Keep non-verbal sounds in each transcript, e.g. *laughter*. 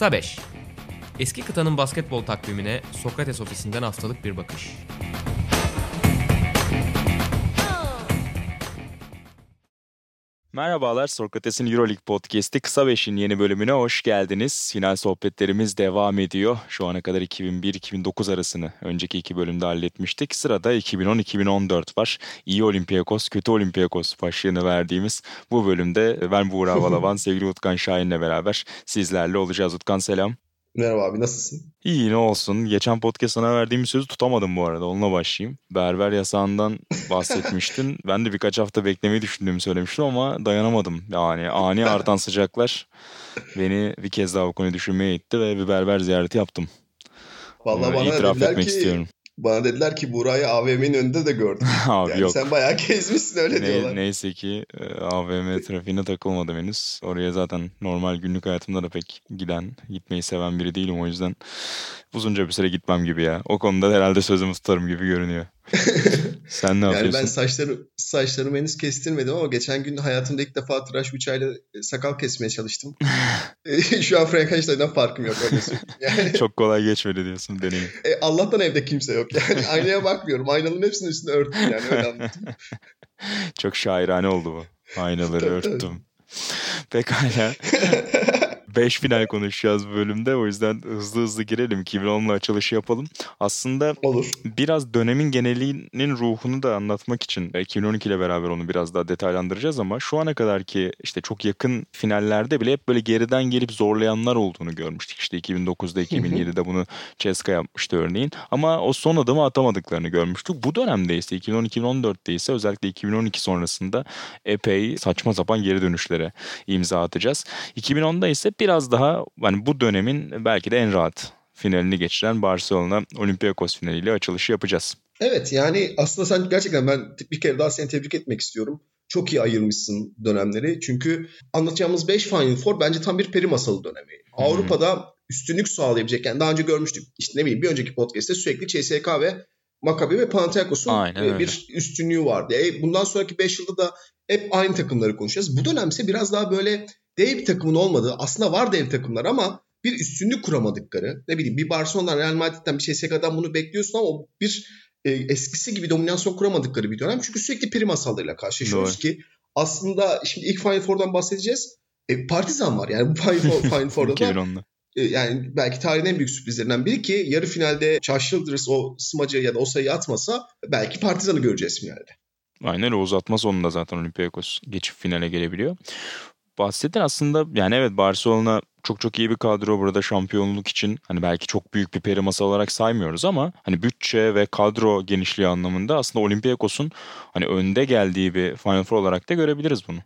Kısa 5 Eski kıtanın basketbol takvimine Sokrates ofisinden haftalık bir bakış. Merhabalar, Sokrates'in Euroleague Podcast'i Kısa Beş'in yeni bölümüne hoş geldiniz. Final sohbetlerimiz devam ediyor. Şu ana kadar 2001-2009 arasını önceki iki bölümde halletmiştik. Sırada 2010-2014 var. İyi Olympiakos, kötü Olympiakos başlığını verdiğimiz bu bölümde ben Buğra *laughs* Balaban, sevgili Utkan Şahin'le beraber sizlerle olacağız. Utkan selam. Merhaba abi nasılsın? İyi ne olsun. Geçen podcast sana verdiğim sözü tutamadım bu arada. Onunla başlayayım. Berber yasağından bahsetmiştin. *laughs* ben de birkaç hafta beklemeyi düşündüğümü söylemiştim ama dayanamadım. Yani ani artan *laughs* sıcaklar beni bir kez daha bu konuyu düşünmeye itti ve bir berber ziyareti yaptım. Vallahi bana itiraf etmek ki, istiyorum. Bana dediler ki Buray'ı AVM'nin önünde de gördüm. *laughs* Abi yani yok. Sen bayağı gezmişsin öyle ne, diyorlar. Neyse ki e, AVM trafiğine takılmadım henüz. Oraya zaten normal günlük hayatımda da pek giden, gitmeyi seven biri değilim o yüzden uzunca bir süre gitmem gibi ya. O konuda herhalde sözümü tutarım gibi görünüyor. *laughs* Sen ne yani yapıyorsun? ben saçları, saçlarımı henüz kestirmedim ama geçen gün hayatımda ilk defa tıraş bıçağıyla e, sakal kesmeye çalıştım. *laughs* E, şu an Frank Einstein'dan farkım yok öyle *laughs* yani, Çok kolay geçmedi diyorsun deneyim. E, Allah'tan evde kimse yok yani. Aynaya bakmıyorum. Aynaların hepsinin üstüne örttüm yani öyle anlatayım. *laughs* Çok şairane oldu bu. Aynaları örttüm. Pekala. 5 final konuşacağız bu bölümde. O yüzden hızlı hızlı girelim. 2010'la açılışı yapalım. Aslında Olur. biraz dönemin genelinin ruhunu da anlatmak için 2012 ile beraber onu biraz daha detaylandıracağız ama şu ana kadar ki işte çok yakın finallerde bile hep böyle geriden gelip zorlayanlar olduğunu görmüştük. İşte 2009'da 2007'de bunu Ceska yapmıştı örneğin. Ama o son adımı atamadıklarını görmüştük. Bu dönemde ise 2010-2014'te ise özellikle 2012 sonrasında epey saçma sapan geri dönüşlere imza atacağız. 2010'da ise biraz daha hani bu dönemin belki de en rahat finalini geçiren Barcelona Olympiakos finaliyle açılışı yapacağız. Evet yani aslında sen gerçekten ben bir kere daha seni tebrik etmek istiyorum. Çok iyi ayırmışsın dönemleri. Çünkü anlatacağımız 5 Final Four bence tam bir peri masalı dönemi. Hmm. Avrupa'da üstünlük sağlayabilecek. Yani daha önce görmüştük. İşte ne bileyim bir önceki podcast'te sürekli CSK ve Maccabi ve Panathinaikos'un bir üstünlüğü vardı. E, bundan sonraki 5 yılda da hep aynı takımları konuşacağız. Bu dönemse biraz daha böyle dev takımın olmadığı aslında var dev takımlar ama bir üstünlük kuramadıkları ne bileyim bir Barcelona'dan Real Madrid'den bir CSK'dan bunu bekliyorsun ama bir e, eskisi gibi dominasyon kuramadıkları bir dönem. Çünkü sürekli prim masallarıyla karşılaşıyoruz Doğru. ki aslında şimdi ilk Final Four'dan bahsedeceğiz. E, Partizan var yani bu Final, Four, *laughs* Final Four'da da e, yani belki tarihin en büyük sürprizlerinden biri ki yarı finalde Childress o smacı ya da o sayıyı atmasa belki Partizan'ı göreceğiz finalde. Aynen o uzatma sonunda zaten Olympiakos geçip finale gelebiliyor bahsettin aslında yani evet Barcelona çok çok iyi bir kadro burada şampiyonluk için hani belki çok büyük bir peri masa olarak saymıyoruz ama hani bütçe ve kadro genişliği anlamında aslında Olympiakos'un hani önde geldiği bir Final Four olarak da görebiliriz bunu.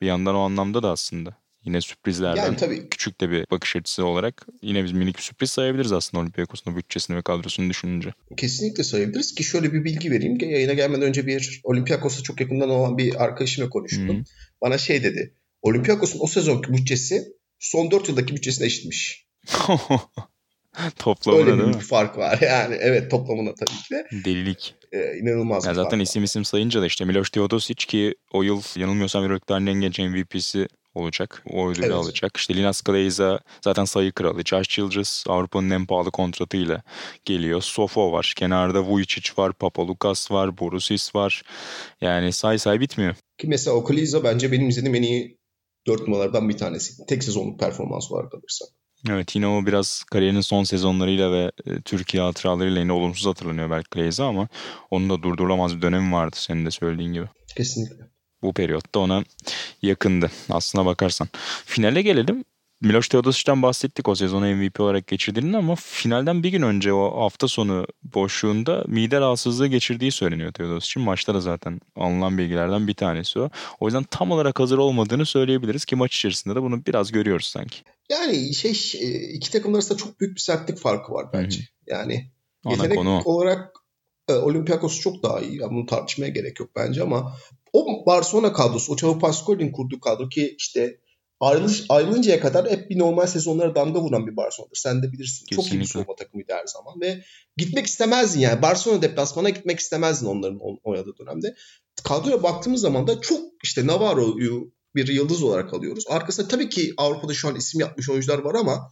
Bir yandan o anlamda da aslında yine sürprizlerden yani tabii. küçük de bir bakış açısı olarak yine biz minik bir sürpriz sayabiliriz aslında Olympiakos'un bütçesini ve kadrosunu düşününce. Kesinlikle sayabiliriz ki şöyle bir bilgi vereyim. Yayına gelmeden önce bir Olympiakos'a çok yakından olan bir arkadaşımla konuştum. Hmm. Bana şey dedi. Olympiakos'un o sezonki bütçesi son 4 yıldaki bütçesine eşitmiş. *laughs* toplamına Öyle bir mi? fark var *laughs* yani. Evet toplamına tabii ki de. Delilik. Ee, inanılmaz ya zaten isim isim sayınca da işte Miloš Teodosic ki o yıl yanılmıyorsam Euroleague'lerin en genç MVP'si olacak. O ödülü evet. alacak. İşte Linas Kleiza zaten sayı kralı. Josh Childress Avrupa'nın en pahalı kontratıyla geliyor. Sofo var. Kenarda Vujicic var. Papalukas var. Borusis var. Yani say say bitmiyor. Ki mesela o Kleiza bence benim izlediğim en iyi 4 numaralardan bir tanesi. Tek sezonluk performans olarak alırsak. Evet yine o biraz kariyerinin son sezonlarıyla ve e, Türkiye hatıralarıyla yine olumsuz hatırlanıyor belki Glaze ama onun da durdurulamaz bir dönemi vardı senin de söylediğin gibi. Kesinlikle. Bu periyotta ona yakındı aslına bakarsan. Finale gelelim. Miloš Teodosic'den bahsettik o sezonu MVP olarak geçirdiğini ama finalden bir gün önce o hafta sonu boşluğunda mide rahatsızlığı geçirdiği söyleniyor Teodosic'in. Maçta da zaten alınan bilgilerden bir tanesi o. O yüzden tam olarak hazır olmadığını söyleyebiliriz ki maç içerisinde de bunu biraz görüyoruz sanki. Yani şey e, iki takım arasında çok büyük bir sertlik farkı var bence. Hı-hı. Yani yetenek olarak e, Olympiakos çok daha iyi. Yani bunu tartışmaya gerek yok bence ama o Barcelona kadrosu, o Çavu Pascual'in kurduğu kadro ki işte ayrılış, ayrılıncaya kadar hep bir normal sezonlara damga vuran bir Barcelona'dır. Sen de bilirsin. Kesinlikle. Çok iyi bir soğuma takımıydı her zaman ve gitmek istemezdin yani. Barcelona deplasmana gitmek istemezdin onların oynadığı dönemde. Kadroya baktığımız zaman da çok işte Navarro'yu bir yıldız olarak alıyoruz. Arkasında tabii ki Avrupa'da şu an isim yapmış oyuncular var ama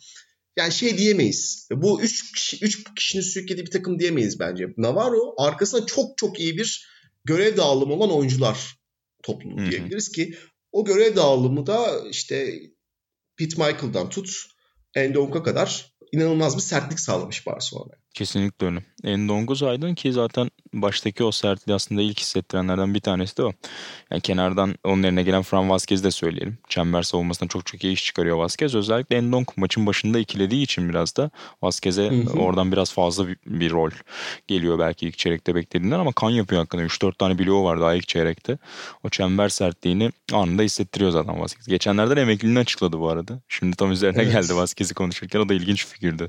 yani şey diyemeyiz. Bu üç, kişi, üç kişinin sürüklediği bir takım diyemeyiz bence. Navarro arkasında çok çok iyi bir görev dağılımı olan oyuncular topluluğu diyebiliriz ki o görev dağılımı da işte Pete Michael'dan tut Endonk'a kadar inanılmaz bir sertlik sağlamış Barcelona. Kesinlikle öyle. Endongu saydın ki zaten baştaki o sertliği aslında ilk hissettirenlerden bir tanesi de o. Yani kenardan onun yerine gelen Fran Vazquez'i de söyleyelim. Çember savunmasında çok çok iyi iş çıkarıyor Vazquez. Özellikle Endong maçın başında ikilediği için biraz da Vazquez'e oradan biraz fazla bir, bir rol geliyor belki ilk çeyrekte beklediğinden ama kan yapıyor hakkında. 3-4 tane bloğu var daha ilk çeyrekte. O çember sertliğini anında hissettiriyor zaten Vazquez. Geçenlerden emekliliğini açıkladı bu arada. Şimdi tam üzerine evet. geldi Vazquez'i konuşurken. O da ilginç figürdü.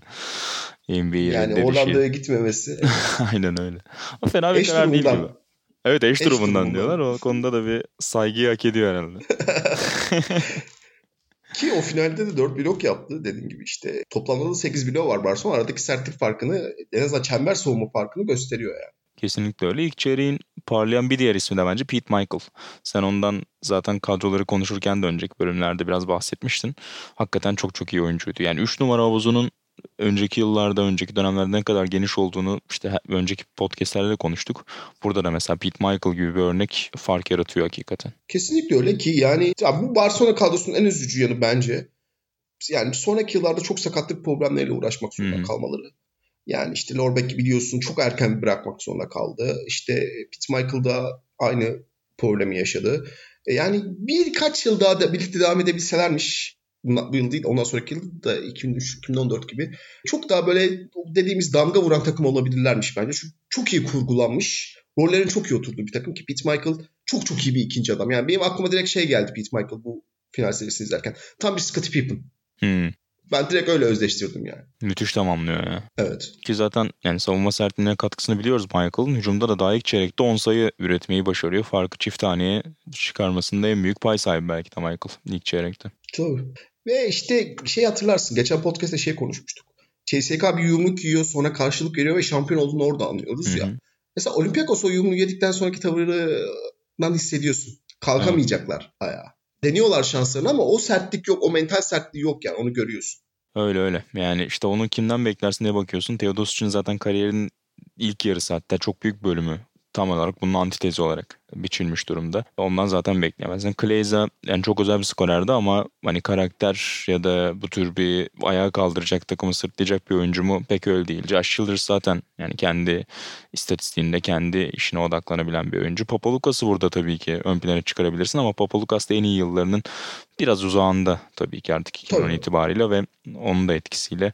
NBA'ye yani Orlando'ya gitmemesi. *laughs* Aynen öyle. O fena bir karar değil gibi. Evet eş, eş durumundan, durumundan diyorlar. O konuda da bir saygıyı hak ediyor herhalde. *laughs* Ki o finalde de 4 blok yaptı dediğim gibi işte. Toplamda da 8 blok var Barcelona. Aradaki sertlik farkını en azından çember soğuma farkını gösteriyor yani. Kesinlikle öyle. İlk çeyreğin parlayan bir diğer ismi de bence Pete Michael. Sen ondan zaten kadroları konuşurken de önceki bölümlerde biraz bahsetmiştin. Hakikaten çok çok iyi oyuncuydu. Yani 3 numara havuzunun önceki yıllarda, önceki dönemlerde ne kadar geniş olduğunu işte önceki podcastlerde de konuştuk. Burada da mesela Pete Michael gibi bir örnek fark yaratıyor hakikaten. Kesinlikle öyle ki yani ya bu Barcelona kadrosunun en üzücü yanı bence. Yani sonraki yıllarda çok sakatlık problemleriyle uğraşmak zorunda hmm. kalmaları. Yani işte Lorbeck biliyorsun çok erken bırakmak zorunda kaldı. İşte Pete Michael da aynı problemi yaşadı. E, yani birkaç yıl daha da birlikte devam edebilselermiş bu yıl değil ondan sonraki yıl da 2003-2014 gibi çok daha böyle dediğimiz damga vuran takım olabilirlermiş bence. Çünkü çok iyi kurgulanmış. Rollerin çok iyi oturduğu bir takım ki Pete Michael çok çok iyi bir ikinci adam. Yani benim aklıma direkt şey geldi Pete Michael bu final serisini izlerken. Tam bir Scottie Pippen. Hmm. Ben direkt öyle özleştirdim yani. Müthiş tamamlıyor ya. Evet. Ki zaten yani savunma sertliğine katkısını biliyoruz Michael'ın. Hücumda da daha ilk çeyrekte 10 sayı üretmeyi başarıyor. Farkı çift taneye çıkarmasında en büyük pay sahibi belki de Michael ilk çeyrekte. Tabii. Ve işte şey hatırlarsın geçen podcast'te şey konuşmuştuk. CSK bir yumruk yiyor sonra karşılık veriyor ve şampiyon olduğunu orada anlıyoruz Hı-hı. ya. Mesela Olympiakos o yumruğu yedikten sonraki tavırından hissediyorsun. Kalkamayacaklar evet. ayağa. Deniyorlar şanslarını ama o sertlik yok, o mental sertliği yok yani onu görüyorsun. Öyle öyle. Yani işte onu kimden beklersin diye bakıyorsun. Teodosic'in zaten kariyerinin ilk yarısı hatta çok büyük bölümü tam olarak bunun antitezi olarak biçilmiş durumda. Ondan zaten bekleyemezsin. Kleyza yani çok özel bir skorerdi ama hani karakter ya da bu tür bir ayağa kaldıracak takımı sırtlayacak bir oyuncu mu pek öyle değil. Josh Childers zaten yani kendi istatistiğinde kendi işine odaklanabilen bir oyuncu. Papalukas'ı burada tabii ki ön plana çıkarabilirsin ama Papalukas da en iyi yıllarının biraz uzağında tabii ki artık 2010 itibariyle ve onun da etkisiyle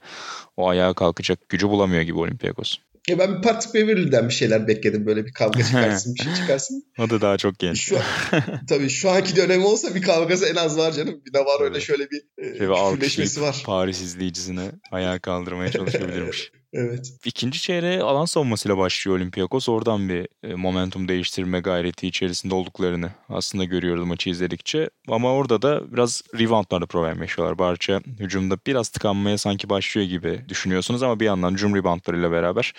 o ayağa kalkacak gücü bulamıyor gibi Olympiakos. Ya ben Patrick Beverly'den bir şeyler bekledim. Böyle bir kavga *laughs* çıkarsın, bir şey çıkarsın. o da daha çok genç. Şu, *laughs* tabii şu anki dönem olsa bir kavgası en az var canım. Bir de var öyle şöyle bir e, küfürleşmesi var. Paris izleyicisine ayağa kaldırmaya çalışabilirmiş. *laughs* Evet. İkinci çeyreğe alan savunmasıyla başlıyor Olympiakos. Oradan bir e, momentum değiştirme gayreti içerisinde olduklarını aslında görüyoruz maçı izledikçe. Ama orada da biraz reboundlarda problem yaşıyorlar. Barça hücumda biraz tıkanmaya sanki başlıyor gibi düşünüyorsunuz ama bir yandan hücum reboundlarıyla beraber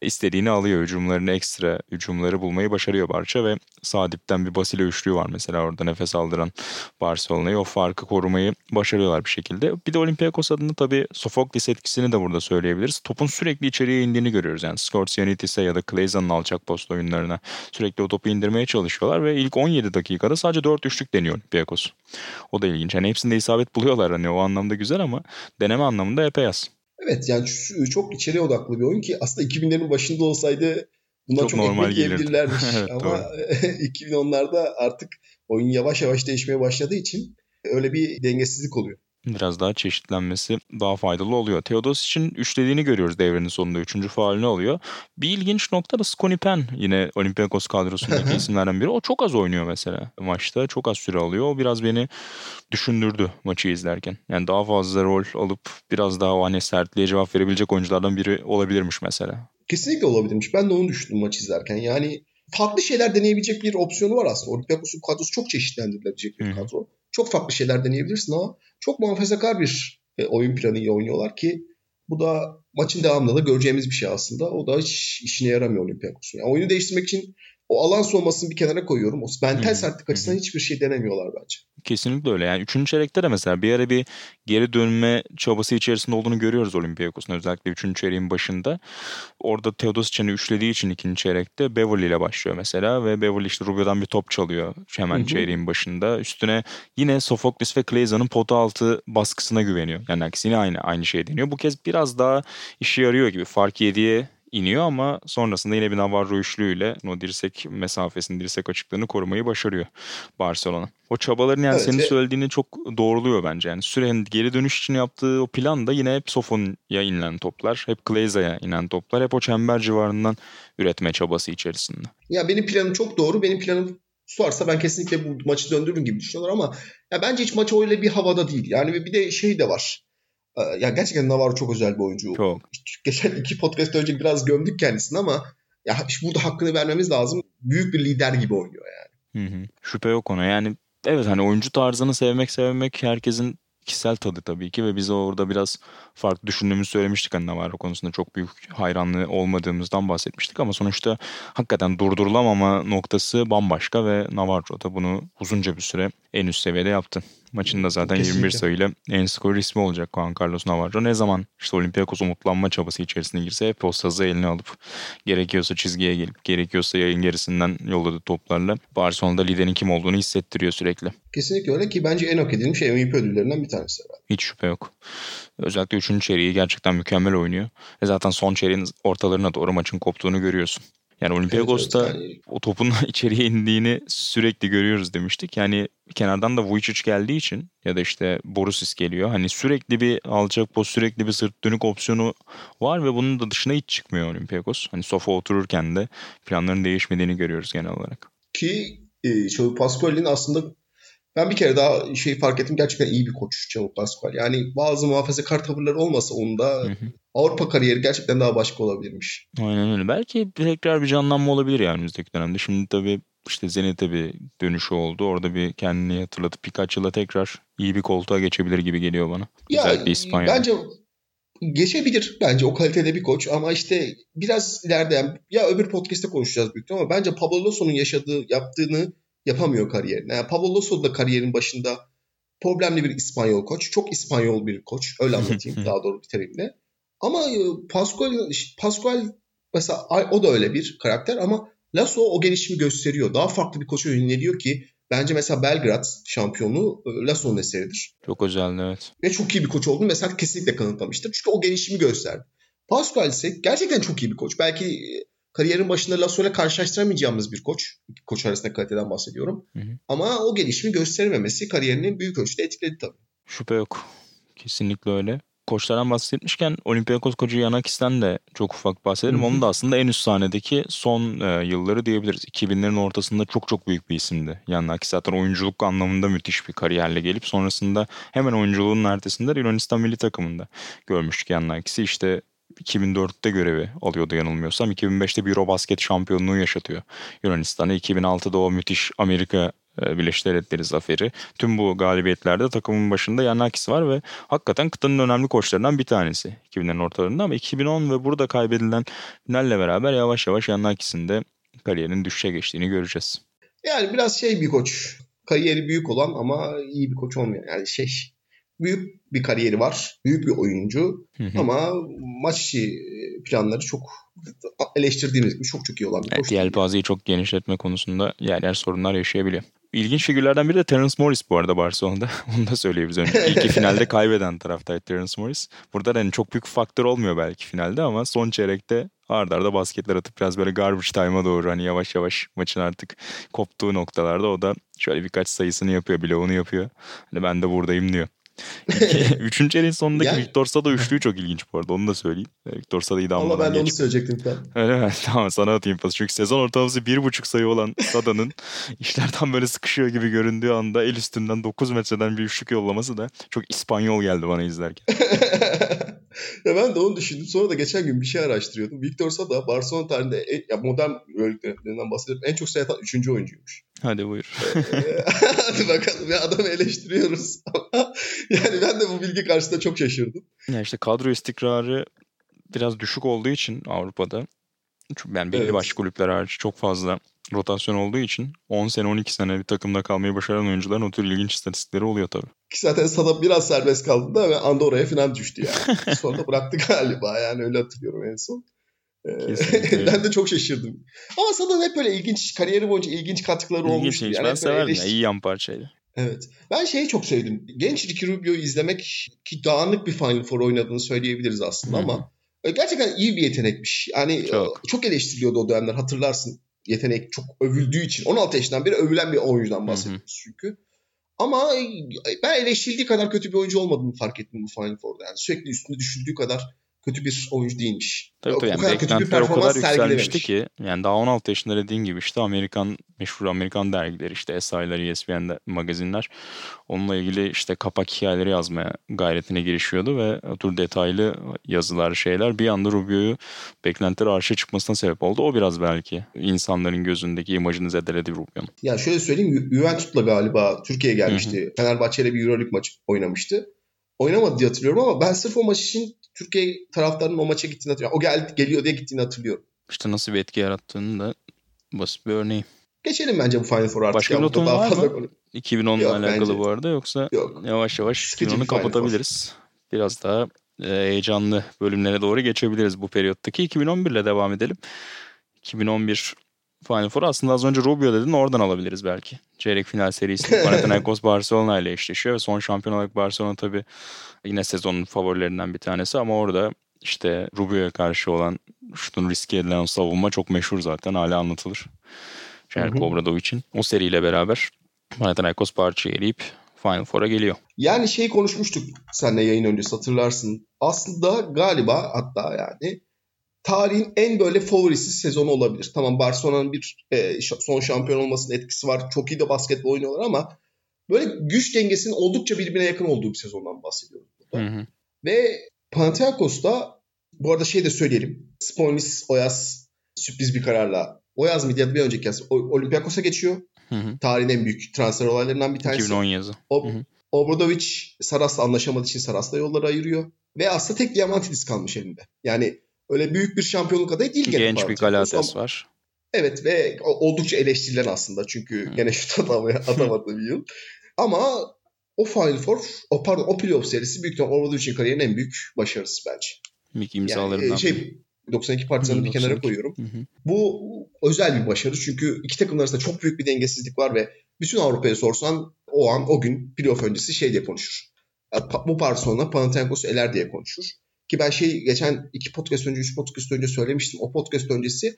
istediğini alıyor. Hücumlarını ekstra hücumları bulmayı başarıyor Barça ve sağ dipten bir Basile üçlüğü var mesela orada nefes aldıran Barcelona'yı. O farkı korumayı başarıyorlar bir şekilde. Bir de Olympiakos adına tabii Sofoklis etkisini de burada söyleyebiliriz. Topun sürekli içeriye indiğini görüyoruz. Yani Scorsianitis'e ya da Clayza'nın alçak post oyunlarına sürekli o topu indirmeye çalışıyorlar ve ilk 17 dakikada sadece 4 üçlük deniyor Olympiakos. O da ilginç. Yani hepsinde isabet buluyorlar hani o anlamda güzel ama deneme anlamında epey az. Evet yani çok içeriye odaklı bir oyun ki aslında 2000'lerin başında olsaydı bundan çok, çok normal yiyebilirlermiş. *laughs* evet, Ama 2010'larda *laughs* artık oyun yavaş yavaş değişmeye başladığı için öyle bir dengesizlik oluyor biraz daha çeşitlenmesi daha faydalı oluyor. Teodos için üçlediğini görüyoruz devrenin sonunda. Üçüncü faalini alıyor. Bir ilginç nokta da Scottie Penn yine Olympiakos kadrosundaki isimlerden biri. O çok az oynuyor mesela maçta. Çok az süre alıyor. O biraz beni düşündürdü maçı izlerken. Yani daha fazla rol alıp biraz daha o hani sertliğe cevap verebilecek oyunculardan biri olabilirmiş mesela. Kesinlikle olabilirmiş. Ben de onu düşündüm maç izlerken. Yani farklı şeyler deneyebilecek bir opsiyonu var aslında. Olympiakos'un kadrosu çok çeşitlendirilebilecek bir kadro. Çok farklı şeyler deneyebilirsin ama çok muhafazakar bir e, oyun planıyla oynuyorlar ki bu da maçın devamında da göreceğimiz bir şey aslında. O da hiç işine yaramıyor Olympiakos'un. Yani oyunu değiştirmek için o alan soğumasını bir kenara koyuyorum. O mental sertlik açısından hiçbir şey denemiyorlar bence. Kesinlikle öyle. Yani üçüncü çeyrekte de mesela bir ara bir geri dönme çabası içerisinde olduğunu görüyoruz Olympiakos'un özellikle üçüncü çeyreğin başında. Orada Teodosic'ini üçlediği için ikinci çeyrekte Beverly ile başlıyor mesela ve Beverly işte Rubio'dan bir top çalıyor hemen Hı-hı. çeyreğin başında. Üstüne yine Sofoklis ve Kleyza'nın pota altı baskısına güveniyor. Yani yine aynı aynı şey deniyor. Bu kez biraz daha işe yarıyor gibi. Fark yediye iniyor ama sonrasında yine bir Navarro üçlüğüyle o dirsek mesafesini, dirsek açıklığını korumayı başarıyor Barcelona. O çabaların yani evet, senin ve... söylediğini çok doğruluyor bence. Yani sürenin geri dönüş için yaptığı o plan da yine hep Sofon'a inilen toplar, hep Glaza'ya inen toplar, hep o çember civarından üretme çabası içerisinde. Ya benim planım çok doğru. Benim planım sorarsa ben kesinlikle bu maçı döndürürüm gibi düşünüyorlar ama ya bence hiç maç öyle bir havada değil. Yani bir de şey de var. Ee, ya gerçekten Navarro çok özel bir oyuncu. Çok. Geçen iki podcast önce biraz gömdük kendisini ama ya burada hakkını vermemiz lazım. Büyük bir lider gibi oynuyor yani. Hı hı. Şüphe yok ona. Yani evet hani oyuncu tarzını sevmek sevmek herkesin kişisel tadı tabii ki ve biz orada biraz farklı düşündüğümüzü söylemiştik hani Navarro konusunda çok büyük hayranlığı olmadığımızdan bahsetmiştik ama sonuçta hakikaten durdurulamama noktası bambaşka ve Navarro da bunu uzunca bir süre en üst seviyede yaptı. Maçında zaten Kesinlikle. 21 sayıyla en skor ismi olacak Juan Carlos Navarro. Ne zaman işte Olympiakos umutlanma çabası içerisine girse hep o sazı eline alıp gerekiyorsa çizgiye gelip gerekiyorsa yayın gerisinden yolladığı toplarla Barcelona'da liderin kim olduğunu hissettiriyor sürekli. Kesinlikle öyle ki bence en hak edilmiş MVP ödüllerinden bir tanesi. Herhalde. Hiç şüphe yok. Özellikle 3. çeyreği gerçekten mükemmel oynuyor. Ve zaten son çeyreğin ortalarına doğru maçın koptuğunu görüyorsun. Yani Olympiakos'ta evet, evet, yani... o topun *laughs* içeriye indiğini sürekli görüyoruz demiştik. Yani kenardan da Vujicic geldiği için ya da işte Borusis geliyor. Hani sürekli bir alacak poz, sürekli bir sırt dönük opsiyonu var ve bunun da dışına hiç çıkmıyor Olympiakos. Hani sofa otururken de planların değişmediğini görüyoruz genel olarak. Ki e, Pascual'in aslında ben bir kere daha şey fark ettim gerçekten iyi bir koç Çavuk Pascual. Yani bazı muhafazakar tavırları olmasa onun da hı hı. Avrupa kariyeri gerçekten daha başka olabilirmiş. Aynen öyle. Belki tekrar bir canlanma olabilir yani önümüzdeki dönemde. Şimdi tabii işte Zenit'e bir dönüşü oldu. Orada bir kendini hatırlatıp birkaç yıla tekrar iyi bir koltuğa geçebilir gibi geliyor bana. Ya, Özellikle İspanya'da. Bence geçebilir bence o kalitede bir koç ama işte biraz ileride ya öbür podcast'te konuşacağız büyük ama bence Pablo Lasso'nun yaşadığı yaptığını yapamıyor kariyerine. Yani Pablo Lasso da kariyerin başında problemli bir İspanyol koç. Çok İspanyol bir koç. Öyle anlatayım *laughs* daha doğru bir terimle. Ama e, Pascual, Pascual mesela o da öyle bir karakter ama Lasso o gelişimi gösteriyor. Daha farklı bir koça yöneliyor ki bence mesela Belgrad şampiyonu e, Lasso'nun eseridir. Çok özel evet. Ve çok iyi bir koç olduğunu mesela kesinlikle kanıtlamıştır. Çünkü o gelişimi gösterdi. Pascual ise gerçekten çok iyi bir koç. Belki e, kariyerin başında Lasso ile karşılaştıramayacağımız bir koç. İki koç arasında kaliteden bahsediyorum. Hı hı. Ama o gelişimi gösterememesi kariyerini büyük ölçüde etkiledi tabii. Şüphe yok. Kesinlikle öyle. Koçlardan bahsetmişken Olympiakos koçu Yanakis'ten de çok ufak bahsedelim. Onun da aslında en üst sahnedeki son e, yılları diyebiliriz. 2000'lerin ortasında çok çok büyük bir isimdi. Yanakis zaten oyunculuk anlamında müthiş bir kariyerle gelip sonrasında hemen oyunculuğun ertesinde Yunanistan milli takımında görmüştük Yanakis'i. İşte 2004'te görevi alıyordu yanılmıyorsam. 2005'te bir Eurobasket şampiyonluğu yaşatıyor Yunanistan'a. 2006'da o müthiş Amerika Birleşik Devletleri zaferi. Tüm bu galibiyetlerde takımın başında Yanakis var ve hakikaten kıtanın önemli koçlarından bir tanesi 2000'lerin ortalarında ama 2010 ve burada kaybedilen finalle beraber yavaş yavaş Yanakis'in de kariyerinin düşüşe geçtiğini göreceğiz. Yani biraz şey bir koç. Kariyeri büyük olan ama iyi bir koç olmayan. Yani şey büyük bir kariyeri var. Büyük bir oyuncu. Hı hı. Ama maç içi planları çok eleştirdiğimiz gibi çok çok iyi olan bir evet, Yelpazeyi çok genişletme konusunda yer yer sorunlar yaşayabiliyor. İlginç figürlerden biri de Terence Morris bu arada Barcelona'da. *laughs* Onu da söyleyebiliriz önce. İlk finalde kaybeden taraftaydı Terence Morris. Burada da yani çok büyük faktör olmuyor belki finalde ama son çeyrekte ardarda arda basketler atıp biraz böyle garbage time'a doğru hani yavaş yavaş maçın artık koptuğu noktalarda o da şöyle birkaç sayısını yapıyor, bloğunu yapıyor. Hani ben de buradayım diyor. *laughs* Üçüncü elin sonundaki yani... Victor Sada üçlüğü çok ilginç bu arada onu da söyleyeyim. Ee, Victor Sada'yı da Ama ben de onu söyleyecektim ben. *laughs* Öyle mi? *laughs* Tamam sana atayım pası. Çünkü sezon ortalaması bir buçuk sayı olan Sada'nın işlerden böyle sıkışıyor gibi göründüğü anda el üstünden 9 metreden bir üçlük yollaması da çok İspanyol geldi bana izlerken. ya ben de onu düşündüm. Sonra da geçen gün bir şey araştırıyordum. Victor Sada Barcelona tarihinde en, ya modern örneklerinden bahsedip en çok sayı atan 3. oyuncuymuş. Hadi buyur. Hadi bakalım ya adamı eleştiriyoruz. *laughs* yani ben de bu bilgi karşısında çok şaşırdım. Ya işte kadro istikrarı biraz düşük olduğu için Avrupa'da yani belli evet. başlı kulüpler hariç çok fazla rotasyon olduğu için 10 sene 12 sene bir takımda kalmayı başaran oyuncuların o tür ilginç istatistikleri oluyor tabii. Ki zaten sana biraz serbest kaldığında ve Andorra'ya falan düştü yani. *laughs* Sonra da bıraktı galiba yani öyle hatırlıyorum en son. Ee, *laughs* ben de çok şaşırdım. Ama sana hep böyle ilginç, kariyeri boyunca ilginç katkıları İlginç, olmuştu. ilginç. Yani ben hep böyle ya. iyi yan parçaydı. Evet. Ben şeyi çok sevdim. Genç Ricky Rubio'yu izlemek ki dağınık bir Final Four oynadığını söyleyebiliriz aslında Hı hı. ama e, gerçekten iyi bir yetenekmiş. Yani Çok. çok, çok eleştiriliyordu o dönemler hatırlarsın. Yetenek çok övüldüğü için. 16 yaşından beri övülen bir oyuncudan bahsediyoruz çünkü. Ama e, ben eleştirildiği kadar kötü bir oyuncu olmadığını fark ettim bu Final Four'da. Yani sürekli üstünde düşüldüğü kadar kötü bir oyuncu değilmiş. Tabii O- tabii o yani kadar kötü bir beklentiler o kadar performans yükselmişti sergilememiş. ki yani daha 16 yaşında dediğin gibi işte Amerikan meşhur Amerikan dergileri işte SI'lar, ESPN magazinler onunla ilgili işte kapak hikayeleri yazmaya gayretine girişiyordu ve o tür detaylı yazılar şeyler bir anda Rubio'yu beklentileri arşa çıkmasına sebep oldu. O biraz belki insanların gözündeki imajını zedeledi Rubio'nun. Ya şöyle söyleyeyim Ju- Juventus'la galiba Türkiye'ye gelmişti. Fenerbahçe ile bir Euroleague maçı oynamıştı. Oynamadı diye hatırlıyorum ama ben sırf o maç için Türkiye taraftarının o maça gittiğini hatırlıyorum. O geldi, geliyor diye gittiğini hatırlıyorum. İşte nasıl bir etki yarattığını da basit bir örneği. Geçelim bence bu Final Four artık. Başka bir daha var mı? konu- 2010 ile alakalı bence. bu arada yoksa Yok. yavaş yavaş Sıkıcı 2010'u bir Final Four. kapatabiliriz. Biraz daha e, heyecanlı bölümlere doğru geçebiliriz bu periyottaki. 2011 ile devam edelim. 2011 Final Four aslında az önce Rubio dedin oradan alabiliriz belki. Çeyrek final serisinde *laughs* Panathinaikos Barcelona ile eşleşiyor ve son şampiyon olarak Barcelona tabii yine sezonun favorilerinden bir tanesi ama orada işte Rubio'ya karşı olan şutun riske edilen o savunma çok meşhur zaten hala anlatılır. Hı. Jelko Obradovic'in. O seriyle beraber Panathinaikos parçayı eleyip Final Four'a geliyor. Yani şey konuşmuştuk seninle yayın öncesi hatırlarsın. Aslında galiba hatta yani tarihin en böyle favorisiz sezonu olabilir. Tamam Barcelona'nın bir e, son şampiyon olmasının etkisi var. Çok iyi de basketbol oynuyorlar ama böyle güç dengesinin oldukça birbirine yakın olduğu bir sezondan bahsediyoruz burada. Hı hı. Ve Panathinaikos'ta bu arada şey de söyleyelim. Sponis Oyas sürpriz bir kararla Oyaz mıydı ya bir önceki yaz Olympiakos'a geçiyor. Hı hı. Tarihin en büyük transfer olaylarından bir tanesi. 2010 yazı. O, Hı hı. Obradovic Saras'la anlaşamadığı için Saras'la yolları ayırıyor. Ve aslında tek Diamantidis kalmış elinde. Yani öyle büyük bir şampiyonluk adayı değil Genç bir Panathinaikos ama- var. Evet ve oldukça eleştirilen aslında. Çünkü Hı. gene şut atamadığı *laughs* bir yıl. Ama o Final Four, o pardon o playoff serisi büyük ihtimalle Obradovic'in kariyerinin en büyük başarısı bence. Yani imzalarından. e, şey 92 partizanı bir kenara 92. koyuyorum. Hı hı. Bu özel bir başarı çünkü iki takım arasında çok büyük bir dengesizlik var ve bütün Avrupa'ya sorsan o an o gün playoff öncesi şey diye konuşur. Bu Barcelona Panathinaikos'u eler diye konuşur. Ki ben şey geçen iki podcast önce, üç podcast önce söylemiştim. O podcast öncesi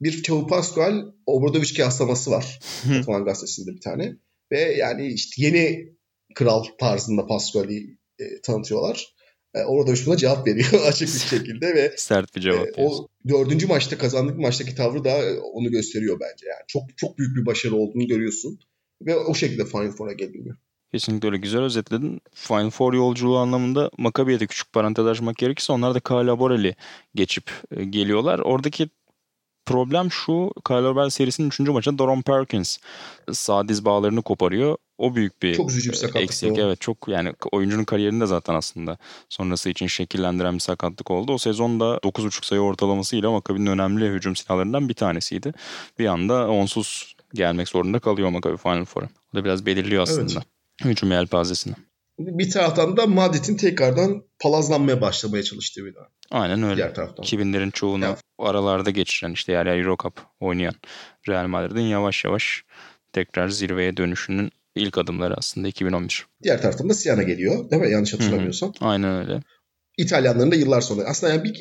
bir Çavu Pascual Obradovic kıyaslaması var. Ataman gazetesinde bir tane. Ve yani işte yeni kral tarzında Pascual'i e, tanıtıyorlar. E, Obradovic buna cevap veriyor *laughs* açık bir şekilde ve Sert bir cevap. diyorsun. o dördüncü maçta kazandık maçtaki tavrı da e, onu gösteriyor bence yani. Çok çok büyük bir başarı olduğunu görüyorsun. Ve o şekilde Final Four'a geliniyor. Kesinlikle öyle güzel özetledin. Final Four yolculuğu anlamında Maccabi'ye de küçük parantez açmak gerekirse onlar da Kyle Borel'i geçip e, geliyorlar. Oradaki problem şu Kyle Borel serisinin 3. maçında Doron Perkins sağ diz bağlarını koparıyor. O büyük bir Çok bir e, sakatlık Eksik evet çok yani oyuncunun kariyerinde zaten aslında sonrası için şekillendiren bir sakatlık oldu. O sezonda 9.5 sayı ortalamasıyla Maccabi'nin önemli hücum silahlarından bir tanesiydi. Bir anda onsuz gelmek zorunda kalıyor Maccabi Final Four'a. O da biraz belirliyor aslında. Hücum yelpazesini. Bir taraftan da Madrid'in tekrardan palazlanmaya başlamaya çalıştığı bir dönem. Aynen öyle. Diğer taraftan. 2000'lerin çoğunu Evet. aralarda geçiren işte yer yer Euro Cup oynayan Real Madrid'in yavaş yavaş tekrar zirveye dönüşünün ilk adımları aslında 2011. Diğer taraftan da Siena geliyor. Değil mi? Yanlış hatırlamıyorsam. Aynen öyle. İtalyanların da yıllar sonra. Aslında yani bir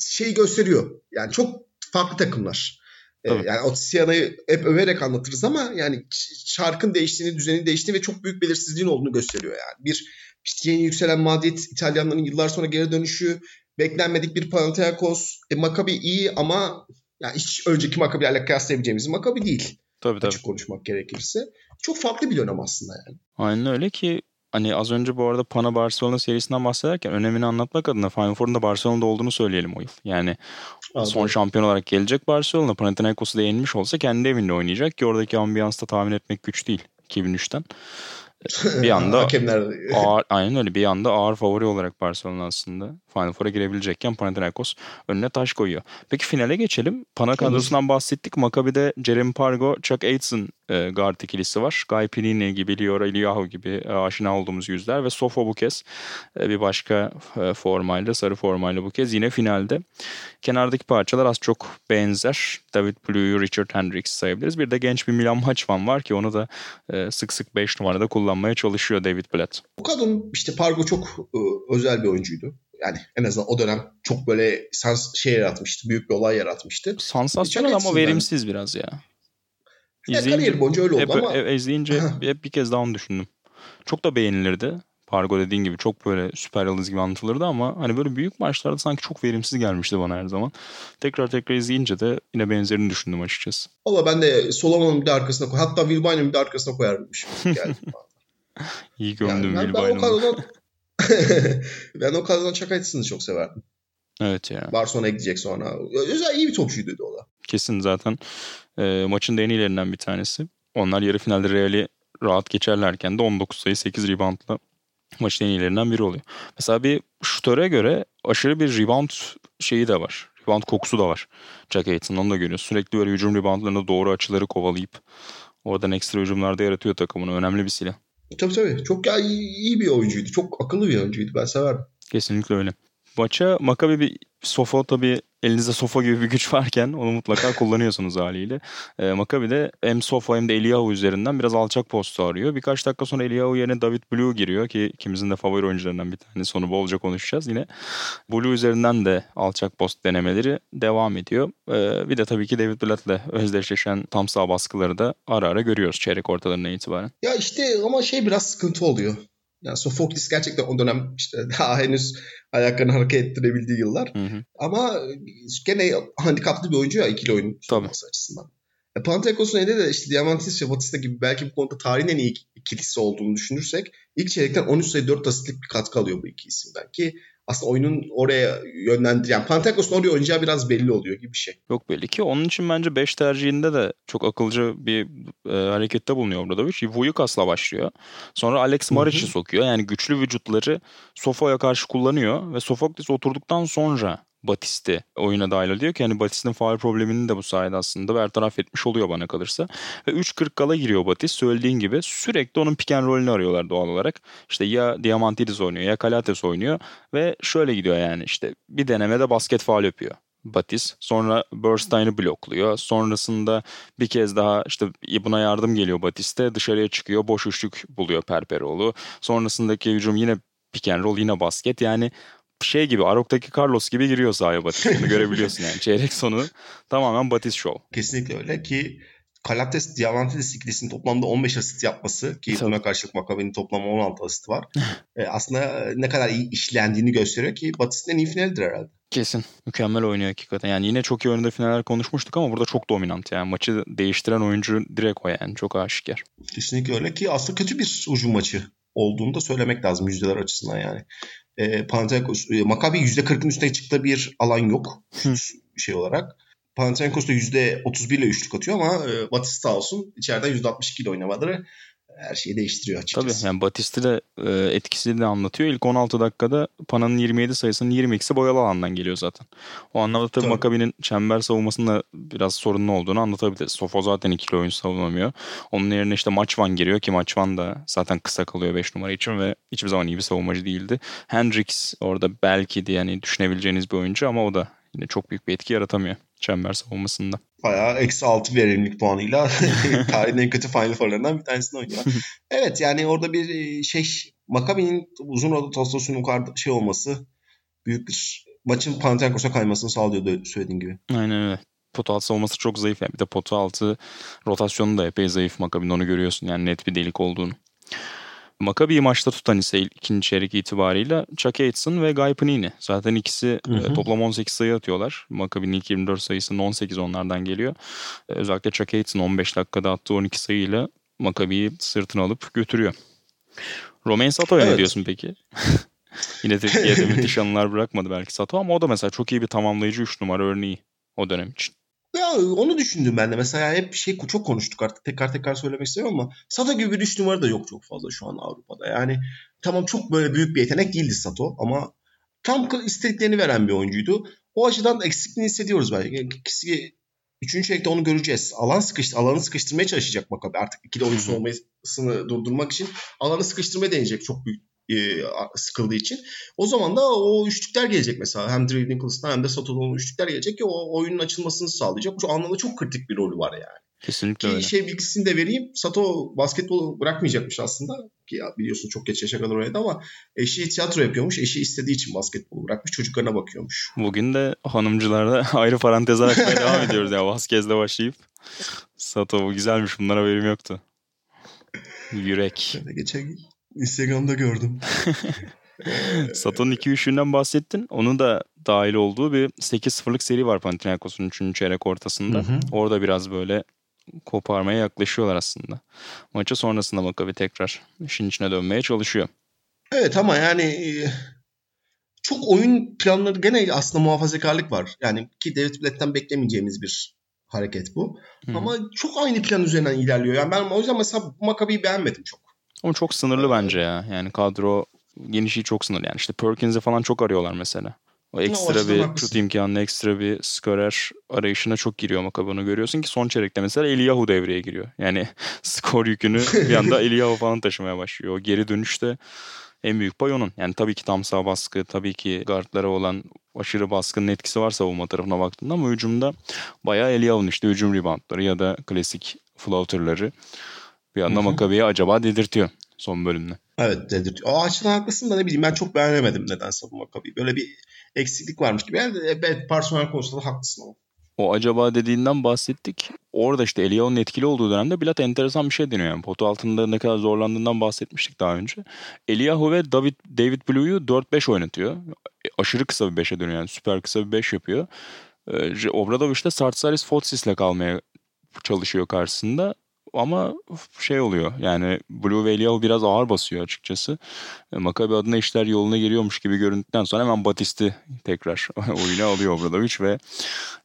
şey gösteriyor. Yani çok farklı takımlar. Tabii. yani o Siena'yı hep överek anlatırız ama yani şarkın değiştiğini, düzenin değiştiğini ve çok büyük belirsizliğin olduğunu gösteriyor yani. Bir işte yeni yükselen Madrid, İtalyanların yıllar sonra geri dönüşü, beklenmedik bir Panathinaikos. E, Maccabi iyi ama yani hiç önceki Maccabi'lerle kıyaslayabileceğimiz Maccabi değil. Tabii tabii. Açık konuşmak gerekirse. Çok farklı bir dönem aslında yani. Aynen öyle ki hani az önce bu arada Pana Barcelona serisinden bahsederken önemini anlatmak adına Final Four'un da Barcelona'da olduğunu söyleyelim o yıl. Yani Aa, son şampiyon olarak gelecek Barcelona Panathinaikos'u da yenilmiş olsa kendi evinde oynayacak ki oradaki ambiyansı da tahmin etmek güç değil 2003'ten. *laughs* bir anda Hakemler ağır, aynen öyle bir anda ağır favori olarak Barcelona aslında Final Four'a girebilecekken Panathinaikos önüne taş koyuyor. Peki finale geçelim. Pana kadrosundan bahsettik. Maccabi'de Jeremy Pargo, Chuck Aitzen e, guard ikilisi var. Guy Pinini gibi, Liora Eliyahu gibi e, aşina olduğumuz yüzler ve Sofo bu kez e, bir başka e, formayla, sarı formayla bu kez yine finalde. Kenardaki parçalar az çok benzer. David Blue'yu Richard Hendricks sayabiliriz. Bir de genç bir Milan Maçvan var ki onu da e, sık sık 5 numarada kullanmaya çalışıyor David Blatt. Bu kadın işte Pargo çok e, özel bir oyuncuydu. Yani en azından o dönem çok böyle sans şey yaratmıştı. Büyük bir olay yaratmıştı. Sansasyonel ama verimsiz biraz ya. Ya kariyer boyunca öyle oldu hep, ama hep izleyince hep bir kez daha onu düşündüm. Çok da beğenilirdi. Pargo dediğin gibi çok böyle süper yıldız gibi anlatılırdı ama hani böyle büyük maçlarda sanki çok verimsiz gelmişti bana her zaman. Tekrar tekrar izleyince de yine benzerini düşündüm açıkçası. Valla ben de Solomon'un bir de arkasına koy. Hatta Wilbin'in bir de arkasına koyarmış. Yani, *laughs* İyi gömdüm yani ben, ben o kadrodan *laughs* ben o kadrodan Aitzen'ı çok severdim. Evet ya. Barcelona'ya gidecek sonra. Özel iyi bir topçuydu o da. Kesin zaten e, maçın da en iyilerinden bir tanesi. Onlar yarı finalde Real'i rahat geçerlerken de 19 sayı 8 reboundla maçın en iyilerinden biri oluyor. Mesela bir şutöre göre aşırı bir rebound şeyi de var. Rebound kokusu da var. Jack Aiton onu da görüyoruz. Sürekli böyle hücum reboundlarında doğru açıları kovalayıp oradan ekstra hücumlarda yaratıyor takımını. Önemli bir silah. Tabii tabii. Çok ya iyi, iyi bir oyuncuydu. Çok akıllı bir oyuncuydu. Ben severdim. Kesinlikle öyle. Maça Maccabi bir sofa tabii elinizde sofa gibi bir güç varken onu mutlaka *laughs* kullanıyorsunuz haliyle. E, Maccabi de hem sofa hem de Eliyahu üzerinden biraz alçak postu arıyor. Birkaç dakika sonra Eliyahu yerine David Blue giriyor ki ikimizin de favori oyuncularından bir tanesi. Onu bolca konuşacağız yine. Blue üzerinden de alçak post denemeleri devam ediyor. E, bir de tabii ki David Blatt'le özdeşleşen tam sağ baskıları da ara ara görüyoruz çeyrek ortalarına itibaren. Ya işte ama şey biraz sıkıntı oluyor. Yani Sofoklis gerçekten o dönem işte *laughs* daha henüz ayaklarını hareket ettirebildiği yıllar. Hı hı. Ama gene handikaplı bir oyuncu ya ikili oyun olması açısından. E, Panathinaikos'un elinde de işte Diamantis ve Batista gibi belki bu konuda tarihin en iyi ikilisi olduğunu düşünürsek ilk çeyrekten 13 sayı 4 asistlik bir katkı alıyor bu iki isimden ki aslında oyunun oraya yönlendiren Panathinaikos'un oraya oynayacağı biraz belli oluyor gibi bir şey. Yok belli ki. Onun için bence 5 tercihinde de çok akılcı bir e, harekette bulunuyor Obradovic. Vujukas'la başlıyor. Sonra Alex Maric'i sokuyor. Yani güçlü vücutları Sofa'ya karşı kullanıyor ve Sofoklis oturduktan sonra Batist'i oyuna dahil ediyor ki hani Batist'in faal problemini de bu sayede aslında bertaraf etmiş oluyor bana kalırsa. Ve 3.40 kala giriyor Batist söylediğin gibi sürekli onun pick and roll'ünü arıyorlar doğal olarak. İşte ya Diamantidis oynuyor ya Kalates oynuyor ve şöyle gidiyor yani işte bir denemede basket faal yapıyor. Batis. Sonra Bernstein'ı blokluyor. Sonrasında bir kez daha işte buna yardım geliyor Batis'te. Dışarıya çıkıyor. Boş üçlük buluyor Perperoğlu. Sonrasındaki hücum yine pick and roll yine basket. Yani şey gibi Arok'taki Carlos gibi giriyor sahaya Batis. Bunu görebiliyorsun yani. Çeyrek sonu tamamen Batis show. Kesinlikle öyle ki Kalates Diamantidis ikilisinin toplamda 15 asist yapması ki Tabii. buna karşılık Maccabi'nin toplamda 16 asist var. e, aslında ne kadar iyi işlendiğini gösteriyor ki Batis'in en iyi finalidir herhalde. Kesin. Mükemmel oynuyor hakikaten. Yani yine çok iyi oyunda finaller konuşmuştuk ama burada çok dominant yani. Maçı değiştiren oyuncu direkt o yani. Çok aşikar. Kesinlikle öyle ki aslında kötü bir hücum maçı olduğunu da söylemek lazım yüzdeler açısından yani. E, Panathinaikos, e, Maccabi %40'ın üstüne çıktığı bir alan yok şey olarak. Panathinaikos da %31 ile üçlük atıyor ama e, Batista olsun içeriden %62 ile oynamaları her şeyi değiştiriyor açıkçası. Tabii yani Batist'i de e, etkisini de anlatıyor. İlk 16 dakikada Pana'nın 27 sayısının 22'si boyalı alandan geliyor zaten. O anlamda tabii, Tabii. Maccabi'nin çember savunmasında biraz sorunlu olduğunu anlatabiliriz. Sofo zaten ikili oyun savunamıyor. Onun yerine işte Maçvan giriyor ki Maçvan da zaten kısa kalıyor 5 numara için ve hiçbir zaman iyi bir savunmacı değildi. Hendricks orada belki de yani düşünebileceğiniz bir oyuncu ama o da yine çok büyük bir etki yaratamıyor çember savunmasında. Bayağı eksi 6 verimlilik puanıyla *laughs* tarihin en kötü Final Four'larından bir tanesini oynuyor. *laughs* evet yani orada bir e, şey Maccabi'nin uzun rotasyonun yukarıda şey olması büyük bir maçın Panathinaikos'a kaymasını sağlıyordu söylediğin gibi. Aynen öyle. Potu altı savunması çok zayıf. Yani bir de potu altı rotasyonu da epey zayıf Maccabi'nin onu görüyorsun. Yani net bir delik olduğunu. Maccabi'yi maçta tutan ise ikinci çeyrek itibarıyla Chuck Aitzen ve Guy Panini. Zaten ikisi Hı hı. e, toplam 18 sayı atıyorlar. Maccabi'nin ilk 24 sayısının 18 onlardan geliyor. E, özellikle Chuck Aitzen 15 dakikada attığı 12 sayıyla Maccabi'yi sırtına alıp götürüyor. Romain Sato'ya ne Evet. diyorsun peki? *laughs* Yine Türkiye'de müthiş *laughs* anılar bırakmadı belki Sato ama o da mesela çok iyi bir tamamlayıcı 3 numara örneği o dönem için. Ya onu düşündüm ben de. Mesela hep şey çok konuştuk artık tekrar tekrar söylemek istemiyorum ama Sato gibi bir üç numara da yok çok fazla şu an Avrupa'da. Yani tamam çok böyle büyük bir yetenek değildi Sato ama tam istediklerini veren bir oyuncuydu. O açıdan eksikliğini hissediyoruz bence. İkisi Üçüncü çeyrekte onu göreceğiz. Alan sıkıştı, alanı sıkıştırmaya çalışacak Makabi. Artık ikili oyuncusu olmasını durdurmak için alanı sıkıştırmaya deneyecek çok büyük e, sıkıldığı için. O zaman da o üçlükler gelecek mesela. Hem Drew Nichols'tan hem de Sato'nun üçlükler gelecek ki o oyunun açılmasını sağlayacak. Şu anlamda çok kritik bir rolü var yani. Kesinlikle ki öyle. şey bilgisini de vereyim. Sato basketbolu bırakmayacakmış aslında. Ki ya biliyorsun çok geç yaşa kadar oynadı ama eşi tiyatro yapıyormuş. Eşi istediği için basketbolu bırakmış. Çocuklarına bakıyormuş. Bugün de hanımcılarda *laughs* ayrı parantez açmaya devam *laughs* ediyoruz ya. Vasquez'le başlayıp. Sato bu güzelmiş. Bunlara haberim yoktu. Yürek. Geçen Instagram'da gördüm. *laughs* Sato'nun 2 üçlüğünden bahsettin. Onun da dahil olduğu bir 8-0'lık seri var Panathinaikos'un 3. çeyrek ortasında. Hı hı. Orada biraz böyle koparmaya yaklaşıyorlar aslında. Maçı sonrasında Maccabi tekrar işin içine dönmeye çalışıyor. Evet ama yani e, çok oyun planları gene aslında muhafazakarlık var. Yani ki David Blatt'ten beklemeyeceğimiz bir hareket bu. Hı. Ama çok aynı plan üzerinden ilerliyor. Yani ben o yüzden mesela bu Maccabi'yi beğenmedim çok. Ama çok sınırlı bence ya. Yani kadro genişliği çok sınırlı. Yani işte Perkins'i falan çok arıyorlar mesela. O ekstra açıdan bir şut imkanı, ekstra bir skorer arayışına çok giriyor Maccabi. Onu görüyorsun ki son çeyrekte mesela Eliyahu devreye giriyor. Yani *laughs* skor yükünü bir anda *laughs* Eliyahu falan taşımaya başlıyor. O geri dönüşte en büyük pay onun. Yani tabii ki tam sağ baskı, tabii ki guardlara olan aşırı baskının etkisi var savunma tarafına baktığında ama hücumda bayağı Eliyahu'nun işte hücum reboundları ya da klasik floaterları bir anda. Maccabi'ye acaba dedirtiyor son bölümde. Evet dedirtiyor. O açıdan haklısın da ne bileyim ben çok beğenemedim nedense bu Maccabi'yi. Böyle bir eksiklik varmış gibi. Yani evet personel konusunda da haklısın ama. O acaba dediğinden bahsettik. Orada işte Eliyahu'nun etkili olduğu dönemde Bilat enteresan bir şey deniyor. Yani potu altında ne kadar zorlandığından bahsetmiştik daha önce. Eliyahu ve David, David Blue'yu 4-5 oynatıyor. E, Aşırı kısa bir 5'e dönüyor yani süper kısa bir 5 yapıyor. Ee, Obradoviç de Sartsaris Fotsis'le kalmaya çalışıyor karşısında. Ama şey oluyor yani Blue ve Eliyahu biraz ağır basıyor açıkçası. E, Maccabi adına işler yoluna giriyormuş gibi göründükten sonra hemen Batist'i tekrar *laughs* oyuna alıyor Obradoviç ve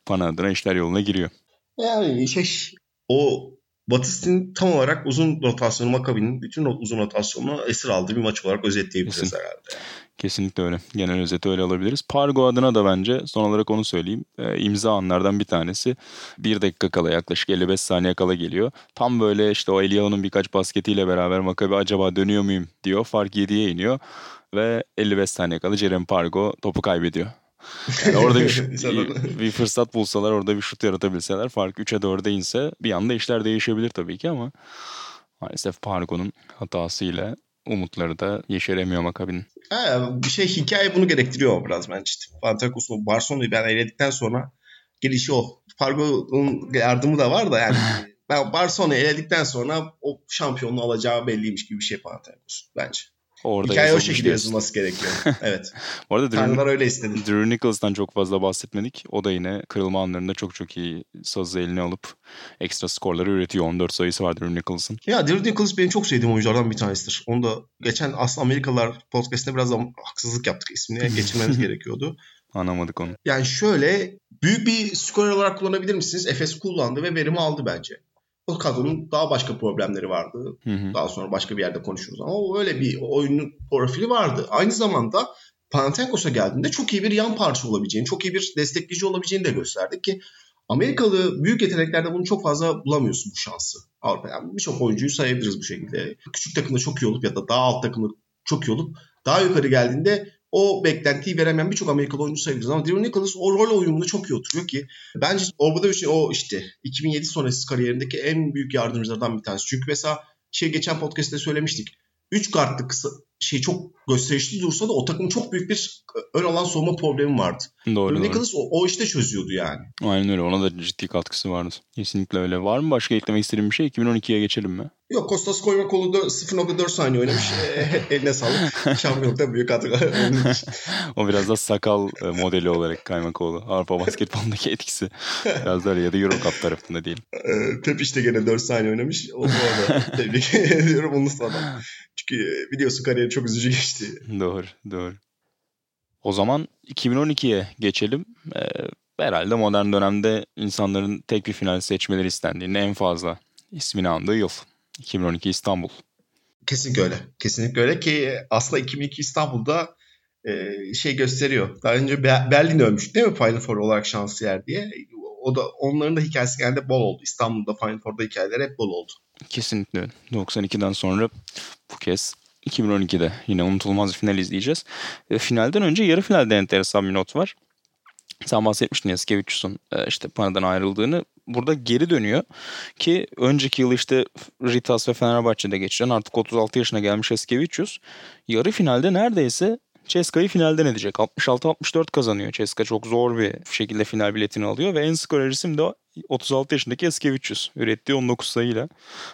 Pana adına işler yoluna giriyor. Yani şey o Batist'in tam olarak uzun rotasyonu Maccabi'nin bütün uzun rotasyonunu esir aldığı bir maç olarak özetleyebiliriz Kesin. herhalde. Kesinlikle öyle. Genel özeti öyle alabiliriz. Pargo adına da bence son olarak onu söyleyeyim. E, imza anlardan bir tanesi. Bir dakika kala yaklaşık 55 saniye kala geliyor. Tam böyle işte o Eliyahu'nun birkaç basketiyle beraber Maccabi acaba dönüyor muyum diyor. Fark 7'ye iniyor. Ve 55 saniye kala Jeremy Pargo topu kaybediyor. Yani orada bir, *laughs* bir fırsat bulsalar orada bir şut yaratabilseler fark 3'e 4'e inse bir anda işler değişebilir tabii ki ama maalesef Pargo'nun hatasıyla umutları da yeşeremiyor Maccabi'nin. Ha, bir şey hikaye bunu gerektiriyor biraz bence. Panathinaikos'un Barcelona'yı ben eledikten sonra gelişi o. Fargo'nun yardımı da var da yani *laughs* ben Barcelona'yı eledikten sonra o şampiyonluğu alacağı belliymiş gibi bir şey Panathinaikos'un bence. Orada Hikaye o şekilde yazılması gerekiyor. *laughs* Evet. Bu arada Drew, Tanrılar öyle istedi. Drew Nichols'tan çok fazla bahsetmedik. O da yine kırılma anlarında çok çok iyi sazı eline alıp ekstra skorları üretiyor. 14 sayısı var Drew Nichols'ın. Ya Drew Nichols benim çok sevdiğim oyunculardan bir tanesidir. Onu da geçen aslında Amerikalılar podcast'te biraz da haksızlık yaptık. ismini *laughs* geçirmemiz gerekiyordu. Anlamadık onu. Yani şöyle büyük bir skorer olarak kullanabilir misiniz? Efes kullandı ve verimi aldı bence. O kadronun daha başka problemleri vardı. Hı hı. Daha sonra başka bir yerde konuşuruz ama o öyle bir oyunun profili vardı. Aynı zamanda Panathinaikos'a geldiğinde çok iyi bir yan parça olabileceğini, çok iyi bir destekleyici olabileceğini de gösterdi ki Amerikalı büyük yeteneklerde bunu çok fazla bulamıyorsun bu şansı. Avrupa yani birçok oyuncuyu sayabiliriz bu şekilde. Küçük takımda çok iyi olup ya da daha alt takımda çok iyi olup daha yukarı geldiğinde o beklentiyi veremeyen birçok Amerikalı oyuncu sayabiliriz. Ama Drew Nicholas o rol uyumunu çok iyi oturuyor ki bence Obradoviç'in o işte 2007 sonrası kariyerindeki en büyük yardımcılardan bir tanesi. Çünkü mesela şey geçen podcast'te söylemiştik. 3 kartlı kısa şey çok gösterişli dursa da o takımın çok büyük bir ön alan soğuma problemi vardı. Doğru Drew doğru. Nicholas o, o işte çözüyordu yani. Aynen öyle. Ona da ciddi katkısı vardı. Kesinlikle öyle. Var mı başka eklemek istediğim bir şey? 2012'ye geçelim mi? Yok Kostas Koymakolu da 0.4 saniye oynamış. *laughs* E, Eline sağlık. Şampiyonlukta büyük katkı. *laughs* O biraz da sakal e, modeli olarak Kaymakoğlu. Avrupa basketbolundaki etkisi. Biraz da öyle ya da Euro Cup tarafında diyelim. E, Pepiş de gene 4 saniye oynamış. O bu arada tebrik *laughs* ediyorum unutmadan. Çünkü e, biliyorsun kariyeri çok üzücü geçti. Doğru, doğru. O zaman 2012'ye geçelim. Ee, herhalde modern dönemde insanların tek bir final seçmeleri istendiğinde en fazla ismini andığı yıl. 2012 İstanbul. Kesinlikle öyle. Kesinlikle öyle ki aslında 2002 İstanbul'da e, şey gösteriyor. Daha önce Berlin ölmüş değil mi Final Four olarak şanslı yer diye. O da onların da hikayesi genelde bol oldu. İstanbul'da Final Four'da hikayeler hep bol oldu. Kesinlikle. 92'den sonra bu kez 2012'de yine unutulmaz bir final izleyeceğiz. E, finalden önce yarı finalde enteresan bir not var. Sen bahsetmiştin Yaskevicius'un e, işte Pana'dan ayrıldığını. Burada geri dönüyor ki önceki yıl işte Ritas ve Fenerbahçe'de geçiren artık 36 yaşına gelmiş Yaskevicius yarı finalde neredeyse Ceska'yı finalden edecek. 66-64 kazanıyor Ceska. Çok zor bir şekilde final biletini alıyor ve en skor isim de 36 yaşındaki Eskevicius. Ürettiği 19 sayıyla.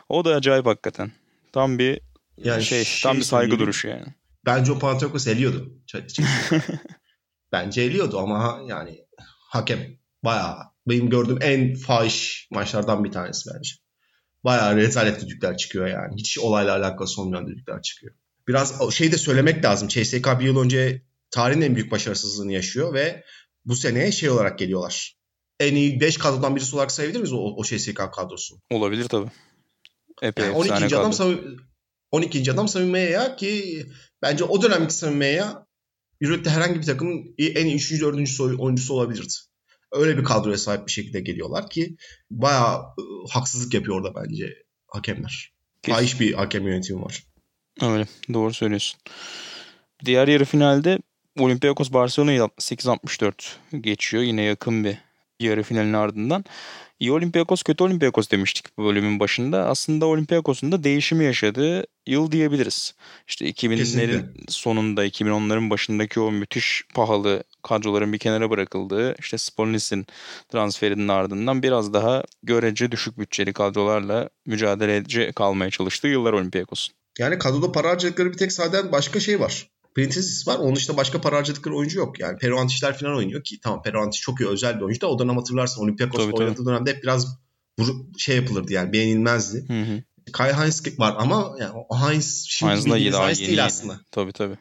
O da acayip hakikaten. Tam bir yani şey, şey tam bir saygı duruşu yani. Bence o Panathinaikos eliyordu. *laughs* Bence eliyordu ama yani hakem bayağı benim gördüğüm en fahiş maçlardan bir tanesi bence. Bayağı rezalet düdükler çıkıyor yani. Hiç olayla alakası olmayan düdükler çıkıyor. Biraz şey de söylemek lazım. CSK bir yıl önce tarihin en büyük başarısızlığını yaşıyor ve bu sene şey olarak geliyorlar. En iyi 5 kadrodan birisi olarak sayabilir miyiz o, o CSK kadrosu? Olabilir tabii. Epey yani 12. adam kadro. 12. adam Sami ya ki bence o dönemki Sami ya Euroleague'de herhangi bir takımın en iyi 3. 4. oyuncusu olabilirdi. Öyle bir kadroya sahip bir şekilde geliyorlar ki bayağı haksızlık yapıyor orada bence hakemler. Fahiş bir hakem yönetimi var. Öyle doğru söylüyorsun. Diğer yarı finalde Olympiakos Barcelona'yı 68-64 geçiyor. Yine yakın bir yarı finalin ardından. İyi Olympiakos kötü Olympiakos demiştik bu bölümün başında. Aslında Olympiakos'un da değişimi yaşadığı yıl diyebiliriz. İşte 2000'lerin sonunda 2010'ların başındaki o müthiş pahalı kadroların bir kenara bırakıldığı işte Spolnis'in transferinin ardından biraz daha görece düşük bütçeli kadrolarla mücadele edici kalmaya çalıştığı yıllar Olympiakos'un. Yani kadroda para harcadıkları bir tek zaten başka şey var. Printezis var. Onun dışında başka para harcadıkları oyuncu yok. Yani Peruantişler falan oynuyor ki tamam Peruantiş çok iyi özel bir oyuncu da o dönem hatırlarsın Olympiakos oynadığı tabii. dönemde hep biraz şey yapılırdı yani beğenilmezdi. Hı hı. Kai Heinz var ama yani Heinz şimdi Heinz bildiğiniz Heinz değil yeni. aslında. Tabii tabii.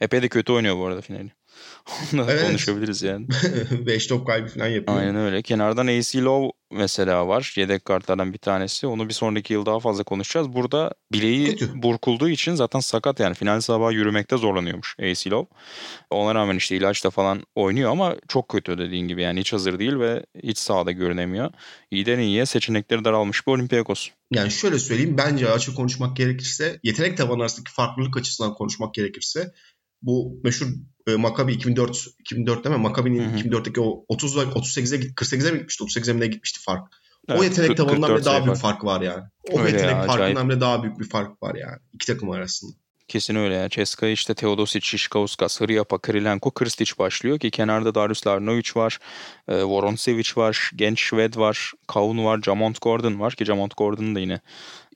Epey de kötü oynuyor bu arada finali. *laughs* Onunla evet. konuşabiliriz yani. *laughs* 5 top kaybı falan yapıyor. Aynen öyle. Kenardan AC Low mesela var. Yedek kartlardan bir tanesi. Onu bir sonraki yıl daha fazla konuşacağız. Burada bileği Kötü. burkulduğu için zaten sakat yani. Final sabahı yürümekte zorlanıyormuş AC Low. Ona rağmen işte ilaçla falan oynuyor ama çok kötü dediğin gibi yani hiç hazır değil ve hiç sahada görünemiyor. İyiden iyiye seçenekleri daralmış bir Olympiakos. Yani şöyle söyleyeyim bence açık konuşmak gerekirse yetenek tabanı arasındaki farklılık açısından konuşmak gerekirse bu meşhur e, Maccabi 2004 2004 değil mi? Maccabi'nin 2004'teki o 30 38'e 48'e mi gitmişti? 38'e mi ne gitmişti fark? Evet, o yetenek tabanından bile daha büyük fark. var yani. O öyle yetenek ya, farkından bile daha büyük bir fark var yani. iki takım arasında. Kesin öyle ya. Ceska işte Teodosic, Şişkauskas, Hryapa, Kirilenko, Kristic başlıyor ki kenarda Darius Larnovic var, e, Voronsevic var, genç Şved var, Kaun var, Jamont Gordon var ki Jamont Gordon'un da yine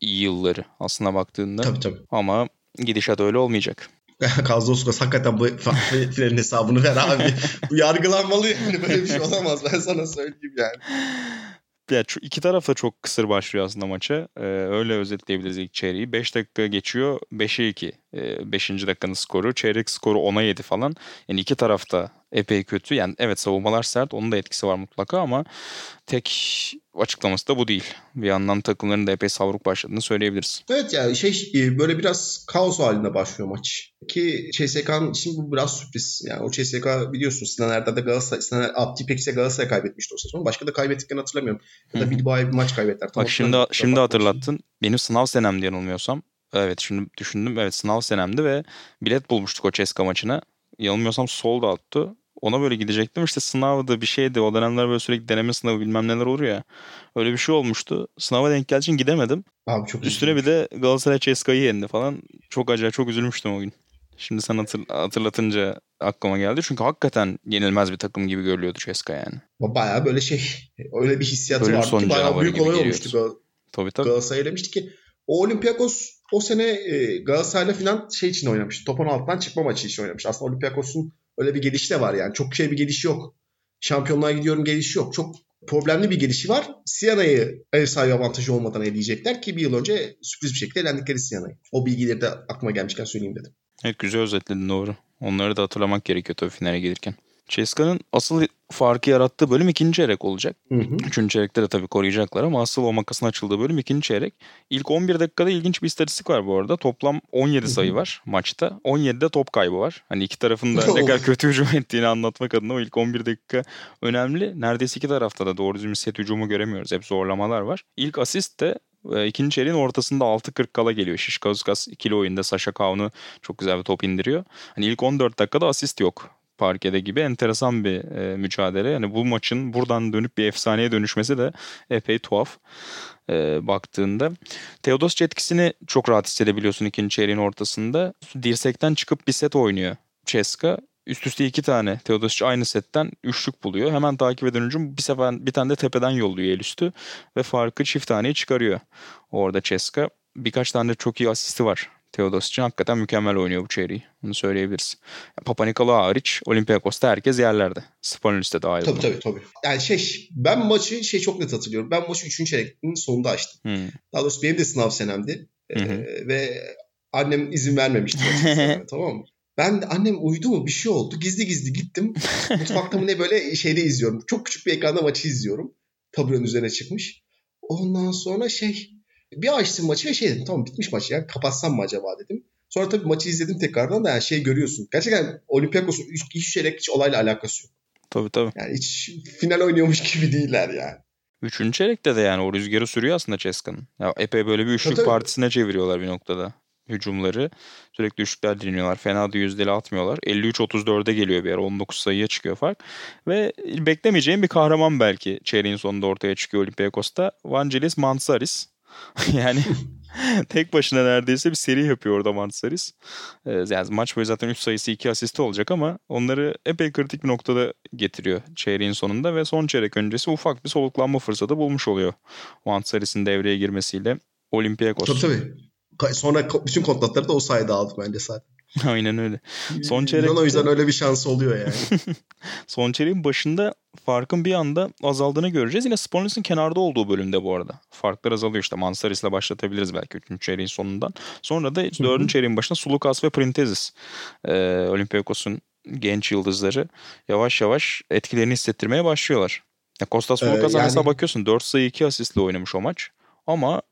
iyi yılları aslına baktığında. Tabii tabii. Ama gidişat öyle olmayacak. *laughs* Kazloskas hakikaten bu *laughs* filenin hesabını ver abi. bu yargılanmalı yani böyle bir şey olamaz ben sana söyleyeyim yani. Ya iki taraf da çok kısır başlıyor aslında maça. Ee, öyle özetleyebiliriz ilk çeyreği. 5 dakika geçiyor. 5'e 2. 5. Ee, dakikanın skoru. Çeyrek skoru 10'a 7 falan. Yani iki tarafta epey kötü. Yani evet savunmalar sert. Onun da etkisi var mutlaka ama tek açıklaması da bu değil. Bir yandan takımların da epey savruk başladığını söyleyebiliriz. Evet yani şey e, böyle biraz kaos halinde başlıyor maç. Ki CSK'nın için bu biraz sürpriz. Yani o CSK biliyorsun Sinan Erdem de Galatasaray, Sinan Abdi Pekis'e Galatasaray kaybetmişti o sezon. Başka da kaybettiklerini hatırlamıyorum. Ya da Bilbao'ya bir maç kaybettiler. Bak şimdi, şimdi hatırlattın. Benim sınav senem diye yanılmıyorsam. Evet şimdi düşündüm. Evet sınav senemdi ve bilet bulmuştuk o CSKA maçına. Yanılmıyorsam sol da attı. Ona böyle gidecektim. İşte sınavda bir şeydi. O dönemler böyle sürekli deneme sınavı bilmem neler olur ya. Öyle bir şey olmuştu. Sınava denk geldiği için gidemedim. Abi çok Üstüne bir de Galatasaray CSKA'yı yendi falan. Çok acayip çok üzülmüştüm o gün. Şimdi sen hatır, hatırlatınca aklıma geldi. Çünkü hakikaten yenilmez bir takım gibi görülüyordu CSKA yani. Bayağı böyle şey öyle bir hissiyatı Ölüm vardı ki bayağı büyük olay olmuştu. Gal tabii tabii. Galatasaray demişti ki o Olympiakos o sene e, Galatasaray'la falan şey için oynamış. Topun altından çıkma maçı için oynamış. Aslında Olympiakos'un öyle bir gelişi de var yani. Çok şey bir gelişi yok. Şampiyonluğa gidiyorum gelişi yok. Çok problemli bir gelişi var. Siyana'yı ev sahibi avantajı olmadan eleyecekler ki bir yıl önce sürpriz bir şekilde elendikleri Siyana'yı. O bilgileri de aklıma gelmişken söyleyeyim dedim. Evet güzel özetledin doğru. Onları da hatırlamak gerekiyor tabii finale gelirken. Ceska'nın asıl farkı yarattığı bölüm ikinci çeyrek olacak. Hı hı. Üçüncü çeyrekte de tabii koruyacaklar ama asıl o makasın açıldığı bölüm ikinci çeyrek. İlk 11 dakikada ilginç bir istatistik var bu arada. Toplam 17 sayı var maçta. 17'de top kaybı var. Hani iki tarafın da *laughs* ne kadar kötü hücum ettiğini anlatmak adına o ilk 11 dakika önemli. Neredeyse iki tarafta da doğru düzgün set hücumu göremiyoruz. Hep zorlamalar var. İlk asist de e, ikinci çeyreğin ortasında 6.40 kala geliyor. Şişkauskas ikili oyunda Sasha Kaun'u çok güzel bir top indiriyor. Hani ilk 14 dakikada asist yok parkede gibi enteresan bir e, mücadele. Yani bu maçın buradan dönüp bir efsaneye dönüşmesi de epey tuhaf e, baktığında. Teodos etkisini çok rahat hissedebiliyorsun ikinci çeyreğin ortasında. Dirsekten çıkıp bir set oynuyor Ceska. Üst üste iki tane Teodosic aynı setten üçlük buluyor. Hemen takip eden hücum bir sefer bir tane de tepeden yolluyor el üstü ve farkı çift taneye çıkarıyor. Orada Ceska birkaç tane çok iyi asisti var Teodosic'in hakikaten mükemmel oynuyor bu çeyreği. Bunu söyleyebiliriz. Papa Nikolaou hariç Olympiakos'ta herkes yerlerde. Spanoulis de dahil. Tabii tabii tabii. Yani şey ben maçı şey çok net hatırlıyorum. Ben maçı 3. çeyreğin sonunda açtım. Hmm. Daha doğrusu benim de sınav senemdi. Ee, ve annem izin vermemişti. *laughs* tamam mı? Ben de annem uyudu mu bir şey oldu. Gizli gizli gittim. *laughs* Mutfakta mı ne böyle şeyde izliyorum. Çok küçük bir ekranda maçı izliyorum. Taburenin üzerine çıkmış. Ondan sonra şey bir açtım maçı ve şey dedim tamam bitmiş maç ya kapatsam mı acaba dedim. Sonra tabii maçı izledim tekrardan da yani şey görüyorsun. Gerçekten Olympiakos'un hiç, çeyrek hiç olayla alakası yok. Tabii tabii. Yani hiç final oynuyormuş gibi değiller yani. Üçüncü çeyrekte de yani o rüzgarı sürüyor aslında Ceska'nın. Ya epey böyle bir üçlük Tabii, partisine çeviriyorlar bir noktada hücumları. Sürekli üçlükler dinliyorlar. Fena da yüzdeli atmıyorlar. 53-34'e geliyor bir yer. 19 sayıya çıkıyor fark. Ve beklemeyeceğim bir kahraman belki çeyreğin sonunda ortaya çıkıyor Olympiakos'ta. Vangelis Mansaris. *laughs* yani tek başına neredeyse bir seri yapıyor orada Mansaris. Ee, yani maç boyu zaten 3 sayısı 2 asisti olacak ama onları epey kritik bir noktada getiriyor çeyreğin sonunda ve son çeyrek öncesi ufak bir soluklanma fırsatı bulmuş oluyor. Mansaris'in devreye girmesiyle Olympiakos. Tabii tabii. Sonra bütün kontratları da o sayede aldık bence zaten. *laughs* Aynen öyle. Son Yunan çeyrekte- o yüzden öyle bir şansı oluyor yani. *laughs* Son çeyreğin başında farkın bir anda azaldığını göreceğiz. Yine Spanoulis'in kenarda olduğu bölümde bu arada. Farklar azalıyor işte. Mansaris'le başlatabiliriz belki 3. çeyreğin sonundan. Sonra da 4. çeyreğin başında Sulukas ve Printezis. Ee, Olympiakos'un genç yıldızları yavaş yavaş etkilerini hissettirmeye başlıyorlar. Ya Kostas Ee, Sulukas'a yani- mesela bakıyorsun 4 sayı 2 asistle oynamış o maç. Ama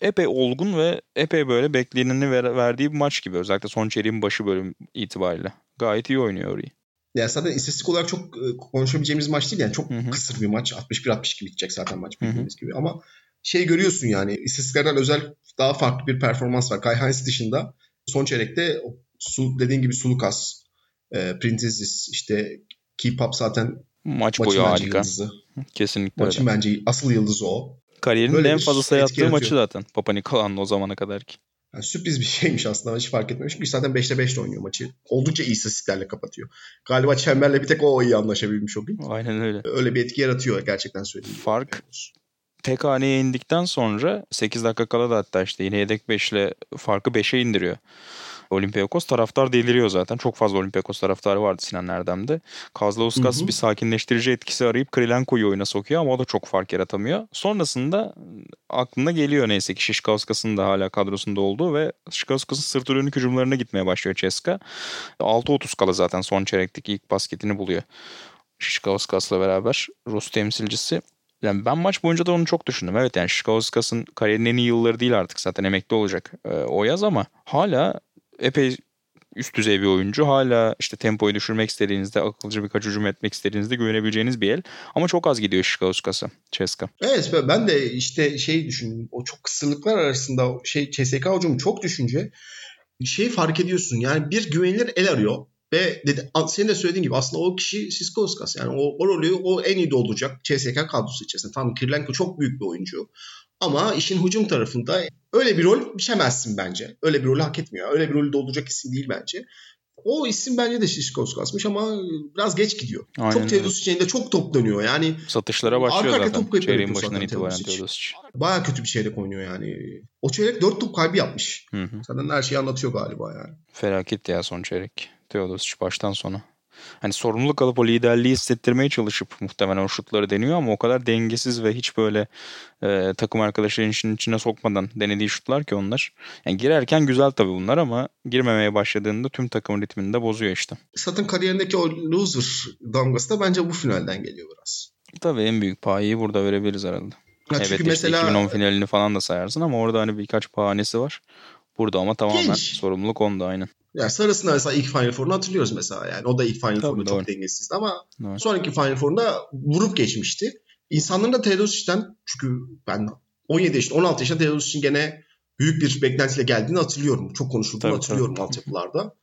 epey olgun ve epey böyle bekleneni ver- verdiği bir maç gibi. Özellikle son çeyreğin başı bölüm itibariyle. Gayet iyi oynuyor orayı. Ya zaten istatistik olarak çok e, konuşabileceğimiz maç değil yani çok Hı hı. kısır bir maç. 61-62 bitecek zaten maç Hı hı. bildiğimiz gibi ama şey görüyorsun yani istatistiklerden özel daha farklı bir performans var. Kai Hines dışında son çeyrekte su, dediğin gibi Sulukas, e, Printezis, işte Keep Up zaten Maç boyu harika. yıldızı. Kesinlikle öyle. Maçın bence asıl yıldızı o. Kariyerinin Böyle en fazla sayı attığı maçı zaten. Papa Nikolaou'nun o zamana kadar ki. Yani sürpriz bir *laughs* şeymiş aslında hiç fark etmemişim. Zaten 5'te 5 oynuyor maçı. Oldukça iyi istatistiklerle kapatıyor. Galiba Çember'le bir tek o iyi anlaşabilmiş o gün. Aynen öyle. Öyle bir etki yaratıyor gerçekten söyleyeyim. Fark tek haneye indikten sonra 8 dakika kala da hatta işte yine yedek 5 ile farkı 5'e indiriyor. Olympiakos taraftar deliriyor zaten. Çok fazla Olympiakos taraftarı vardı Sinan Erdem'de. Kazlauskas Hı hı. bir sakinleştirici etkisi arayıp Krilenko'yu oyuna sokuyor ama o da çok fark yaratamıyor. Sonrasında aklına geliyor neyse ki Şişkauskas'ın da hala kadrosunda olduğu ve Şişkauskas'ın sırt dönük hücumlarına gitmeye başlıyor Ceska. 6.30 kala zaten son çeyrekteki ilk basketini buluyor. Şişkauskas'la beraber Rus temsilcisi. Yani ben maç boyunca da onu çok düşündüm. Evet yani Şişkauskas'ın kariyerinin en iyi yılları değil artık zaten emekli olacak e, o yaz ama hala epey üst düzey bir oyuncu. Hala işte tempoyu düşürmek istediğinizde, akılcı birkaç hücum etmek istediğinizde güvenebileceğiniz bir el. Ama çok az gidiyor Şişkauskas'a, Ceska. Evet ben- de işte şey düşündüm. O çok kısırlıklar arasında şey CSK hücumu çok düşünce şey fark ediyorsun. Yani bir güvenilir el arıyor. Ve dedi, senin de söylediğin gibi aslında o kişi Siskoskas. Yani o, o rolü o en iyi dolduracak CSK kadrosu içerisinde. Tamam Kirilenko çok büyük bir oyuncu. Ama işin hücum tarafında öyle bir rol biçemezsin bence. Öyle bir rolü hak etmiyor. Öyle bir rolü dolduracak isim değil bence. O isim bence de Siskoskas'mış ama biraz geç gidiyor. Aynen çok öyle. Teodosic'in çok top dönüyor. Yani Satışlara başlıyor Arka zaten. top Çeyreğin başından itibaren Teodosic. Teodosic. baya kötü bir çeyrek oynuyor yani. O çeyrek 4 top kaybı yapmış. Hı hı. Zaten her şeyi anlatıyor galiba yani. Felaket ya son çeyrek. Teodosic baştan sona. Hani sorumluluk alıp o liderliği hissettirmeye çalışıp muhtemelen o şutları deniyor ama o kadar dengesiz ve hiç böyle e, takım arkadaşlarının işin içine sokmadan denediği şutlar ki onlar. Yani girerken güzel tabii bunlar ama girmemeye başladığında tüm takım ritmini de bozuyor işte. Zaten kariyerindeki o loser damgası da bence bu finalden geliyor biraz. Tabii en büyük payı burada verebiliriz herhalde. Ya evet çünkü işte mesela 2010 finalini falan da sayarsın ama orada hani birkaç bahanesi var. Burada ama tamamen Genç. sorumluluk onda aynen. Yani sarısında mesela ilk Final Four'unu hatırlıyoruz mesela yani. O da ilk Final Tabii, Four'da doğru. çok dengesizdi ama Evet. sonraki Final Four'unda vurup geçmişti. İnsanların da Teodosic'ten çünkü ben 17 yaşında 16 yaşında Teodosic'in gene büyük bir beklentiyle geldiğini hatırlıyorum. Çok konuşulduğunu Tabii, hatırlıyorum altyapılarda.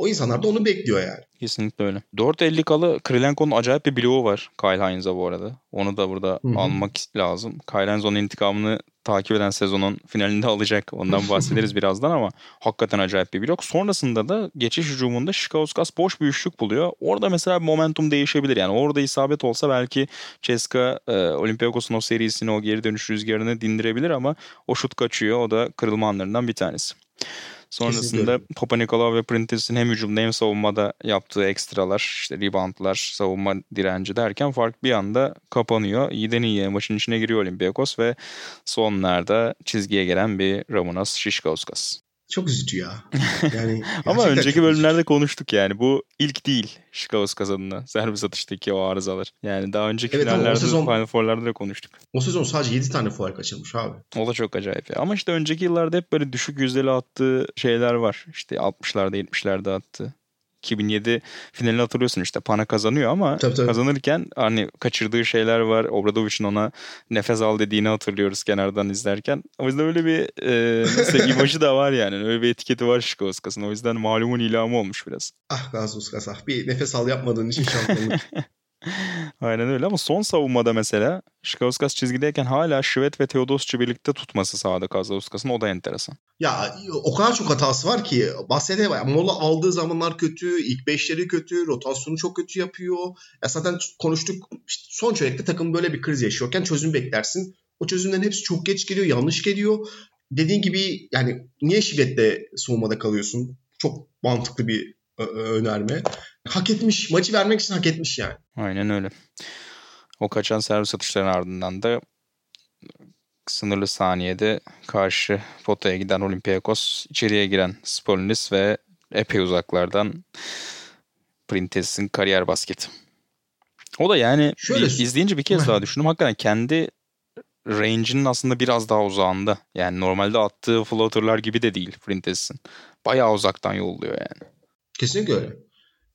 O insanlar da onu bekliyor yani. Kesinlikle öyle. 4.50 kalı Krilenko'nun acayip bir bloğu var Kyle Hines'a bu arada. Onu da burada Hı hı. almak lazım. Kyle Hines onun intikamını takip eden sezonun finalinde *laughs* alacak. Ondan bahsederiz birazdan ama hakikaten acayip bir blok. Sonrasında da geçiş hücumunda Şikauskas boş bir üçlük buluyor. Orada mesela momentum değişebilir. Yani orada isabet olsa belki Ceska e, Olympiakos'un o serisini o geri dönüş rüzgarını dindirebilir ama o şut kaçıyor. O da kırılma anlarından bir tanesi. Sonrasında Kesinlikle. Papa Nikolaou ve Printez'in hem hücumda hem savunmada yaptığı ekstralar, işte reboundlar, savunma direnci derken fark bir anda kapanıyor. İyiden iyiye maçın içine giriyor Olympiakos ve sonlarda çizgiye gelen bir Ramonas Şişkauskas. Çok üzücü ya. *laughs* Yani Ama önceki bölümlerde üzücü. konuştuk yani. Bu ilk değil Şikauskas adına. Servis atıştaki o arızalar. Yani daha önceki Evet finallerde sezon- Final Four'larda da konuştuk. O sezon sadece 7 tane fuar kaçırmış abi. O da çok acayip ya. Ama işte önceki yıllarda hep böyle düşük yüzdeli attığı şeyler var. İşte 60'larda 70'lerde attı. 2007 finalini hatırlıyorsun işte Pana kazanıyor ama Tabii, tabii. kazanırken hani kaçırdığı şeyler var. Obradovic'in ona nefes al dediğini hatırlıyoruz kenardan izlerken. O yüzden öyle bir e, nasıl imajı da var yani. Öyle bir etiketi var Şikoskas'ın. O yüzden malumun ilamı olmuş biraz. Ah Gazus Kasah. Bir nefes al yapmadığın için şampiyonluk. *laughs* *laughs* Aynen öyle ama son savunmada mesela Şikauskas çizgideyken hala Şivet ve Teodosic'i birlikte tutması sahada Kazauskas'ın o da enteresan. ya o kadar çok hatası var ki bahsede var. Mola aldığı zamanlar kötü, ilk beşleri kötü, rotasyonu çok kötü yapıyor. Ya zaten konuştuk işte son çeyrekte takım böyle bir kriz yaşıyorken çözüm beklersin. O çözümlerin hepsi çok geç geliyor, yanlış geliyor. Dediğin gibi yani niye şiddetle savunmada kalıyorsun? Çok mantıklı bir önerme. Hak etmiş. Maçı vermek için hak etmiş yani. Aynen öyle. O kaçan servis atışlarının ardından da sınırlı saniyede karşı potaya giden Olympiakos, içeriye giren Spolinis ve epey uzaklardan Printez'in kariyer basketi. O da yani Şöyle- izleyince bir kez daha düşündüm. Hakikaten kendi range'inin aslında biraz daha uzağında. Yani normalde attığı floater'lar gibi de değil Printez'in. Bayağı uzaktan yolluyor yani. Kesinlikle öyle.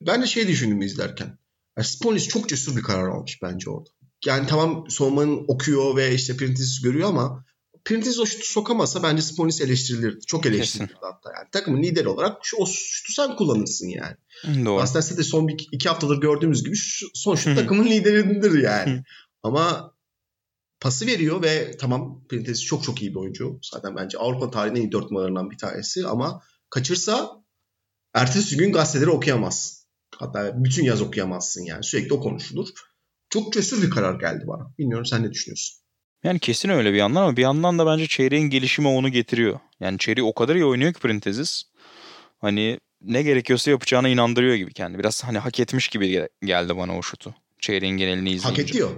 Ben de şey düşündüm izlerken. Yani Sponis çok cesur bir karar almış bence orada. Yani tamam savunmanın okuyor ve işte Printiz'i görüyor ama Printiz o şutu sokamasa bence Sponis eleştirilirdi. Çok eleştirilirdi hatta. Yani takımın lideri olarak şu, o şutu sen kullanırsın yani. Doğru. Aslında de son bir, iki haftadır gördüğümüz gibi şu, son şut takımın lideridir Hı. yani. ama pası veriyor ve tamam Printez çok çok iyi bir oyuncu. Zaten bence Avrupa tarihinin en iyi dört numaralarından bir tanesi ama kaçırsa ertesi gün gazeteleri okuyamazsın. Hatta bütün yaz okuyamazsın yani. Sürekli o konuşulur. Çok cesur bir karar geldi bana. Bilmiyorum sen ne düşünüyorsun? Yani kesin öyle bir yandan ama bir yandan da bence çeyreğin gelişimi onu getiriyor. Yani çeyreği o kadar iyi oynuyor ki Printezis. Hani ne gerekiyorsa yapacağına inandırıyor gibi kendi. Biraz hani hak etmiş gibi gel- geldi bana o şutu. Çeyreğin genelini izleyince. Hak ediyor.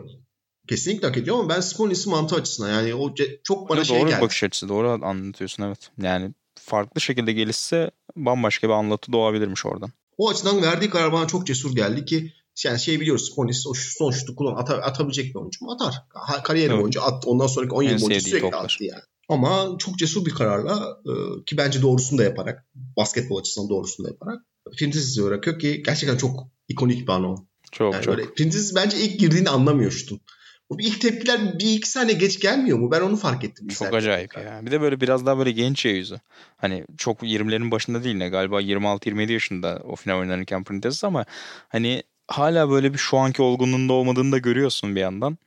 Kesinlikle hak ediyor ama ben Sponis'in mantığı açısından yani o çok bana Doğru şey geldi. bakış açısı. Doğru anlatıyorsun evet. Yani farklı şekilde gelişse bambaşka bir anlatı doğabilirmiş oradan. O açıdan verdiği karar bana çok cesur geldi ki yani şey biliyoruz Sponis o son şutu kullan ata- atabilecek bir oyuncu mu? Atar. Kariyeri Evet. boyunca at. Ondan sonraki 10 En yıl boyunca sürekli toplar. attı yani. Ama çok cesur bir kararla e, ki bence doğrusunu da yaparak basketbol açısından doğrusunu da yaparak Printiz'i bırakıyor ki gerçekten çok ikonik bir an o. Çok Yani çok. böyle bence ilk girdiğini anlamıyor şutun. Bu bir ilk tepkiler bir iki saniye geç gelmiyor mu? Ben onu fark ettim. Çok acayip ya. Bir de böyle biraz daha böyle genç ya yüzü. Hani çok 20'lerin başında değil ne galiba 26-27 yaşında o final oynanırken Printez ama hani hala böyle bir şu anki olgunluğunda olmadığını da görüyorsun bir yandan.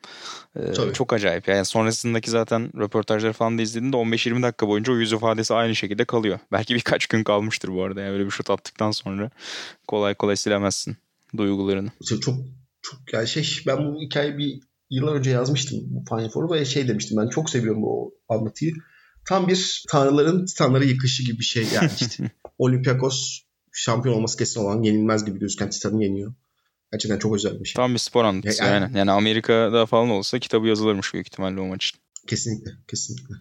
Ee, Tabii. çok acayip. Yani sonrasındaki zaten röportajları falan da izlediğinde 15-20 dakika boyunca o yüz ifadesi aynı şekilde kalıyor. *laughs* Belki birkaç gün kalmıştır bu arada. Yani öyle bir şut attıktan sonra kolay kolay silemezsin duygularını. Çok çok, çok yani şey ben bu hikayeyi bir yıllar önce yazmıştım bu Final Four'u ve şey demiştim ben çok seviyorum o anlatıyı. Tam bir tanrıların titanları yıkışı gibi bir şey yani işte. *laughs* Olympiakos şampiyon olması kesin olan yenilmez gibi gözüken Titan'ı yeniyor. Gerçekten çok özel bir şey. Tam bir spor anlatısı Yani- yani. Yani Amerika'da falan olsa kitabı yazılırmış büyük ihtimalle o maç için. Kesinlikle, kesinlikle.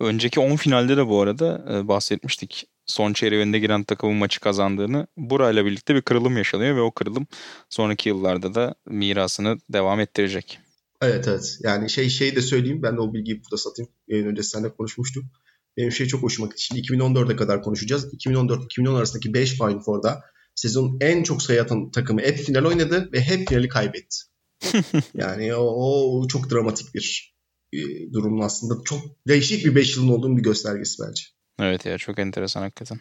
Önceki 10 finalde de bu arada e, bahsetmiştik. Son çeyreğinde giren takımın maçı kazandığını. Burayla birlikte bir kırılım yaşanıyor ve o kırılım sonraki yıllarda da mirasını devam ettirecek. Evet evet. Yani şey şey de söyleyeyim. Ben de o bilgiyi burada satayım. Yayın öncesi seninle konuşmuştuk. Benim şey çok hoşuma gitti. Şimdi 2014'e kadar konuşacağız. 2014-2010 arasındaki 5 Final Four'da sezonun en çok sayı atan takımı hep final oynadı ve hep finali kaybetti. *laughs* yani o, o çok dramatik bir e, durum aslında. Çok değişik bir 5 yılın olduğunun bir göstergesi bence. Evet ya çok enteresan hakikaten.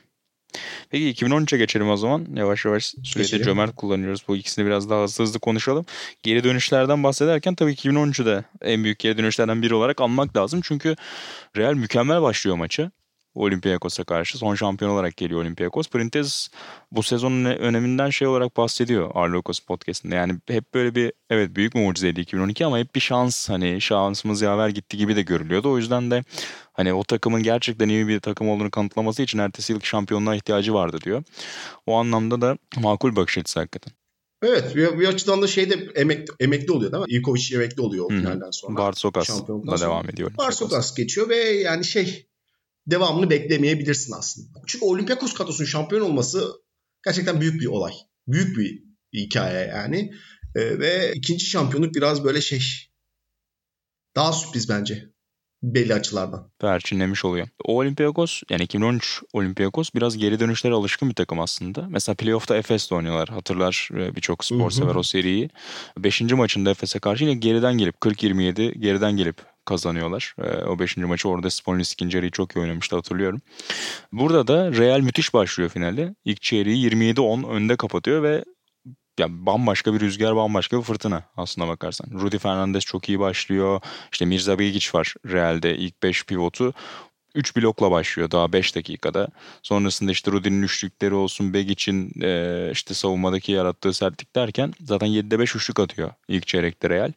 Peki 2013'e geçelim o zaman. Yavaş yavaş sürede Geçelim. cömert kullanıyoruz. Bu ikisini biraz daha hızlı hızlı konuşalım. Geri dönüşlerden bahsederken tabii 2013'ü de en büyük geri dönüşlerden biri olarak anmak lazım. Çünkü Real mükemmel başlıyor maçı. Olympiakos'a karşı son şampiyon olarak geliyor Olympiakos. Printez bu sezonun ne- öneminden şey olarak bahsediyor Arlokos podcastinde. Yani hep böyle bir evet büyük mucizeydi 2012 ama hep bir şans hani şansımız yaver gitti gibi de görülüyordu. O yüzden de hani o takımın gerçekten iyi bir takım olduğunu kanıtlaması için ertesi yılki şampiyonluğa ihtiyacı vardı diyor. O anlamda da makul bakış açısı hakikaten. Evet bir, bir açıdan da şeyde emek, emekli oluyor değil mi? Ivkovic emekli oluyor o finalden sonra. Barsokas da devam ediyor. Barsokas geçiyor ve yani şey devamını beklemeyebilirsin aslında. Çünkü Olympiakos kadrosunun şampiyon olması gerçekten büyük bir olay. Büyük bir hikaye yani. Ee, ve ikinci şampiyonluk biraz böyle şey daha sürpriz bence belli açılardan. perçinlemiş oluyor. O Olympiakos yani 2013 Olympiakos biraz geri dönüşlere alışkın bir takım aslında. Mesela playoff'ta Efes'le oynuyorlar. Hatırlar e, birçok spor sever o seriyi. Beşinci maçında Efes'e karşı yine geriden gelip 40-27 geriden gelip kazanıyorlar. E, O 5. maçı orada Spolinis ikinci yarıyı çok iyi oynamıştı hatırlıyorum. Burada da Real müthiş başlıyor finale. İlk çeyreği 27-10 önde kapatıyor ve ya bambaşka bir rüzgar, bambaşka bir fırtına aslına bakarsan. Rudy Fernandez çok iyi başlıyor. İşte Mirza Begic var Real'de ilk 5 pivotu. 3 blokla başlıyor daha 5 dakikada. Sonrasında işte Rudy'nin üçlükleri olsun, Begic'in e, işte savunmadaki yarattığı sertlik derken zaten 7'de 5 üçlük atıyor ilk çeyrekte Real.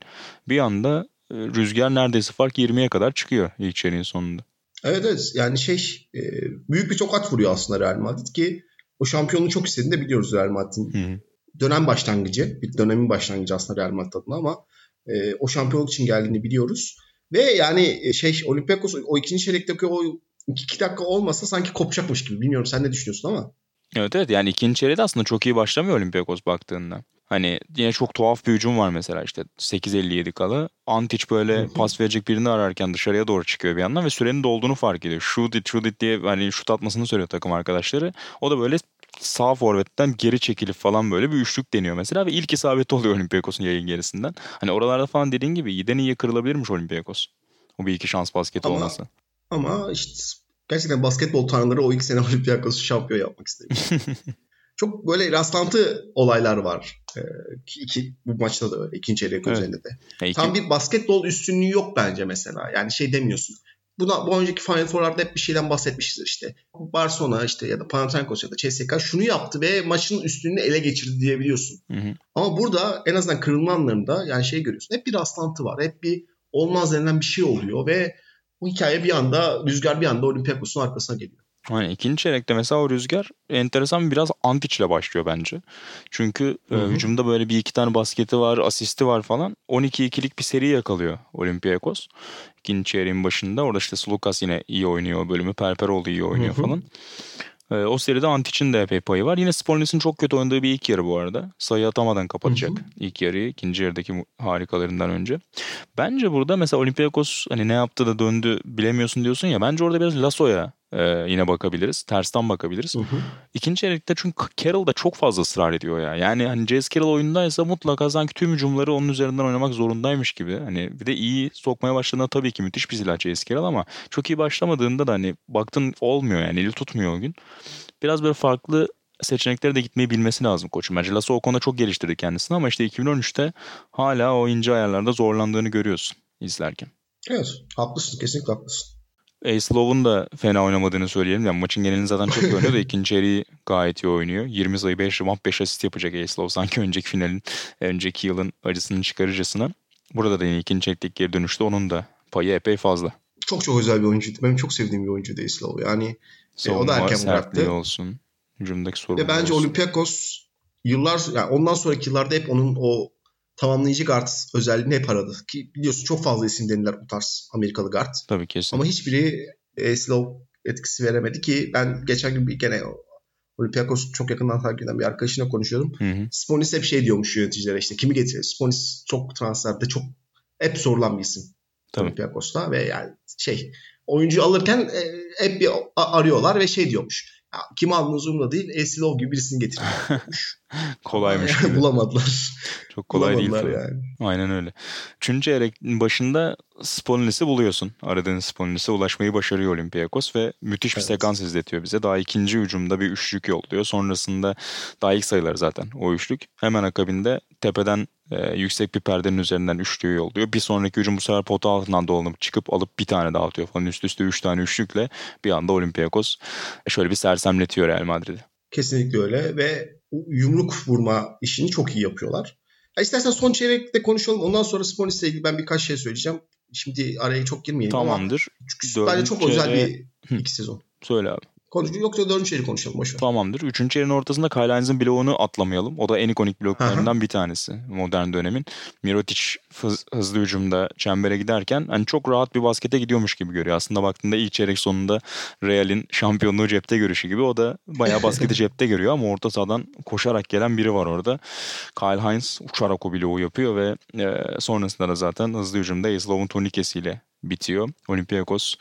Bir anda rüzgar neredeyse fark 20'ye kadar çıkıyor ilk çeyreğin sonunda. Evet evet yani şey e, büyük bir tokat vuruyor aslında Real Madrid ki o şampiyonluğu çok istediğini de biliyoruz Real Madrid'in. Dönem başlangıcı, bir dönemin başlangıcı aslında Real Madrid adına ama e, o şampiyonluk için geldiğini biliyoruz. Ve yani e, şey Olympiakos o ikinci çeyrekteki o iki dakika olmasa sanki kopacakmış gibi. Bilmiyorum sen ne düşünüyorsun ama. Evet evet yani ikinci çeyreğde aslında çok iyi başlamıyor Olympiakos baktığında. Hani yine çok tuhaf bir hücum var mesela işte 8.57 kala. Antic böyle pas verecek birini ararken dışarıya doğru çıkıyor bir yandan ve sürenin dolduğunu fark ediyor. Shoot it shoot it diye hani şut atmasını söylüyor takım arkadaşları. O da böyle sağ forvetten geri çekilip falan böyle bir üçlük deniyor mesela ve ilk isabeti oluyor Olympiakos'un yayın gerisinden. Hani oralarda falan dediğin gibi iyiden iyiye kırılabilirmiş Olympiakos. O bir iki şans basketi Ama- olması. Ama işte gerçekten basketbol tanrıları o ilk sene *laughs* Olympiakos'u şampiyon yapmak istemiş. *laughs* Çok böyle rastlantı olaylar var. Ee, ki iki, bu maçta da öyle. ikinci çeyrek Evet. özelinde de. İki- Tam bir basketbol üstünlüğü yok bence mesela. Yani şey demiyorsun. Buna, bu önceki Final Four'larda hep bir şeyden bahsetmişiz işte. Barcelona işte ya da Panathinaikos ya da CSKA şunu yaptı ve maçın üstünlüğünü ele geçirdi diyebiliyorsun. Hı hı. Ama burada en azından kırılma anlarında yani şey görüyorsun. Hep bir rastlantı var. Hep bir olmaz denilen bir şey oluyor ve bu hikaye bir anda rüzgar bir anda Olympiakos'un arkasına geliyor. Hani ikinci çeyrekte mesela o rüzgar enteresan biraz Antic ile başlıyor bence. Çünkü e, Hı hı. hücumda böyle bir iki tane basketi var, asisti var falan. 12-2'lik bir seri yakalıyor Olympiakos. İkinci çeyreğin başında. Orada işte Sulukas yine iyi oynuyor o bölümü. Perperoğlu iyi oynuyor Hı hı. falan. E, o seride Antic'in de epey payı var. Yine Spolinis'in çok kötü oynadığı bir ilk yarı bu arada. Sayı atamadan kapatacak Hı hı. ilk yarıyı. ikinci yarıdaki harikalarından önce. Bence burada mesela Olympiakos hani ne yaptı da döndü bilemiyorsun diyorsun ya. Bence orada biraz Lasso'ya e, yine bakabiliriz. Tersten bakabiliriz. İkinci çeyrekte çünkü Carroll da çok fazla ısrar ediyor ya. Yani hani Jazz Carroll oyundaysa mutlaka sanki tüm hücumları onun üzerinden oynamak zorundaymış gibi. Hani bir de iyi sokmaya başladığında tabii ki müthiş bir silah Jazz Carroll ama çok iyi başlamadığında da hani baktın olmuyor yani eli tutmuyor o gün. Biraz böyle farklı seçeneklere de gitmeyi bilmesi lazım koçun. Bence Lasso o konuda çok geliştirdi kendisini ama işte 2013'te hala o ince ayarlarda zorlandığını görüyorsun izlerken. Evet haklısın kesinlikle haklısın. Ace Love'un da fena oynamadığını söyleyelim. Yani maçın genelini zaten çok iyi oynuyor da ikinci yarıyı gayet iyi oynuyor. 20 sayı 5 rebound 5 asist yapacak Ace Love. Sanki önceki finalin, önceki yılın acısını çıkarıcısına. Burada da yine ikinci çeyreklik geri dönüşte onun da payı epey fazla. Çok çok özel bir oyuncuydu. Benim çok sevdiğim bir oyuncuydu Islov. Yani E, o da erken bıraktı. olsun. Hücumdaki sorun. Ve bence olsun. Olympiakos yıllar yani ondan sonraki yıllarda hep onun o tamamlayıcı guard özelliğini hep aradı. Ki biliyorsun çok fazla isim deniler bu tarz Amerikalı guard. Tabii kesin. Ama hiçbiri e, slow etkisi veremedi ki ben geçen gün bir gene Olympiakos çok yakından takip eden bir arkadaşına konuşuyordum. Hı hı. Sponis hep şey diyormuş yöneticilere işte kimi getiriyor? Sponis çok transferde çok hep sorulan bir isim. Tabii. Olympiakos'ta ve yani şey oyuncu alırken e, hep bir arıyorlar ve şey diyormuş. Ya, kimi aldığınız umurumda değil. Esilov gibi birisini getirin. *laughs* Kolaymış *laughs* gibi. Bulamadılar. Çok kolay değil Bulamadılar tabii. yani. Aynen öyle. Üçüncü çeyreğin başında Spolinis'i buluyorsun. Aradığın Spolinis'e ulaşmayı başarıyor Olympiakos ve müthiş bir Evet. sekans izletiyor bize. Daha ikinci hücumda bir üçlük yolluyor. Sonrasında daha ilk sayılar zaten o üçlük. Hemen akabinde tepeden e, yüksek bir perdenin üzerinden üçlüğü yolluyor. Bir sonraki hücum bu sefer pota altından dolanıp çıkıp alıp bir tane daha atıyor falan. Üst üste üç tane üçlükle bir anda Olympiakos şöyle bir sersemletiyor Real Madrid'i. Kesinlikle öyle ve yumruk vurma işini çok iyi yapıyorlar. Ya istersen son çeyrekte konuşalım. Ondan sonra Sponis'le ilgili ben birkaç şey söyleyeceğim. Şimdi araya çok girmeyelim ama Tamamdır. çünkü bence çok özel bir iki sezon. Söyle abi. Konuş yoksa dördüncü çeyreği konuşalım boşver. Tamamdır. Üçüncü çeyreğin ortasında Kyle bloğunu atlamayalım. O da en ikonik bloklarından bir tanesi modern dönemin. Mirotic hız- hızlı hücumda çembere giderken hani çok rahat bir baskete gidiyormuş gibi görüyor. Aslında baktığında ilk çeyrek sonunda Real'in şampiyonluğu cepte görüşü gibi. O da bayağı basketi *laughs* cepte görüyor ama orta sahadan koşarak gelen biri var orada. Kyle Hines uçarak o bloğu yapıyor ve e, sonrasında da zaten hızlı hücumda Eslov'un turnikesiyle bitiyor. Olympiakos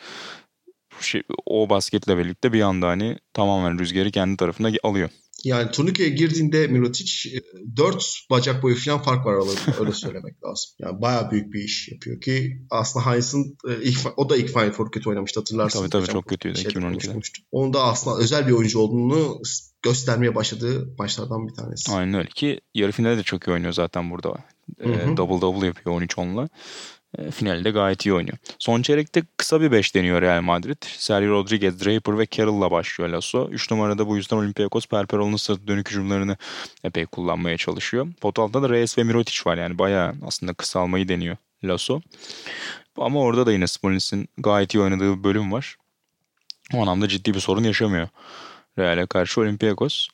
şey, o basketle birlikte bir anda hani tamamen rüzgarı kendi tarafına alıyor. Yani turnikeye girdiğinde Mirotic e, dört bacak boyu falan fark var aralarında öyle *laughs* söylemek lazım. Yani bayağı büyük bir iş yapıyor ki aslında Hines'ın e, ilk, o da ilk Final Four kötü oynamıştı hatırlarsın. Tabii, tabii, çok kötüydü, şeyde 2012'de. konuşmuştuk. Onun da aslında özel bir oyuncu olduğunu göstermeye başladığı maçlardan bir tanesi. Aynen öyle ki yarı finalde de çok iyi oynuyor zaten burada. Hı hı. double double yapıyor 13-10'la. Ee, finalde gayet iyi oynuyor. Son çeyrekte kısa bir 5 deniyor Real Madrid. Sergio Rodriguez, Draper ve Carroll'la başlıyor Lasso. 3 numarada bu yüzden Olympiakos Perperol'un sırtı dönük hücumlarını epey kullanmaya çalışıyor. Pot altında da Reyes ve Mirotic var yani bayağı aslında kısalmayı deniyor Lasso. Ama orada da yine Smolin's'in gayet iyi oynadığı bir bölüm var. O anlamda ciddi bir sorun yaşamıyor. Real'e karşı Olympiakos.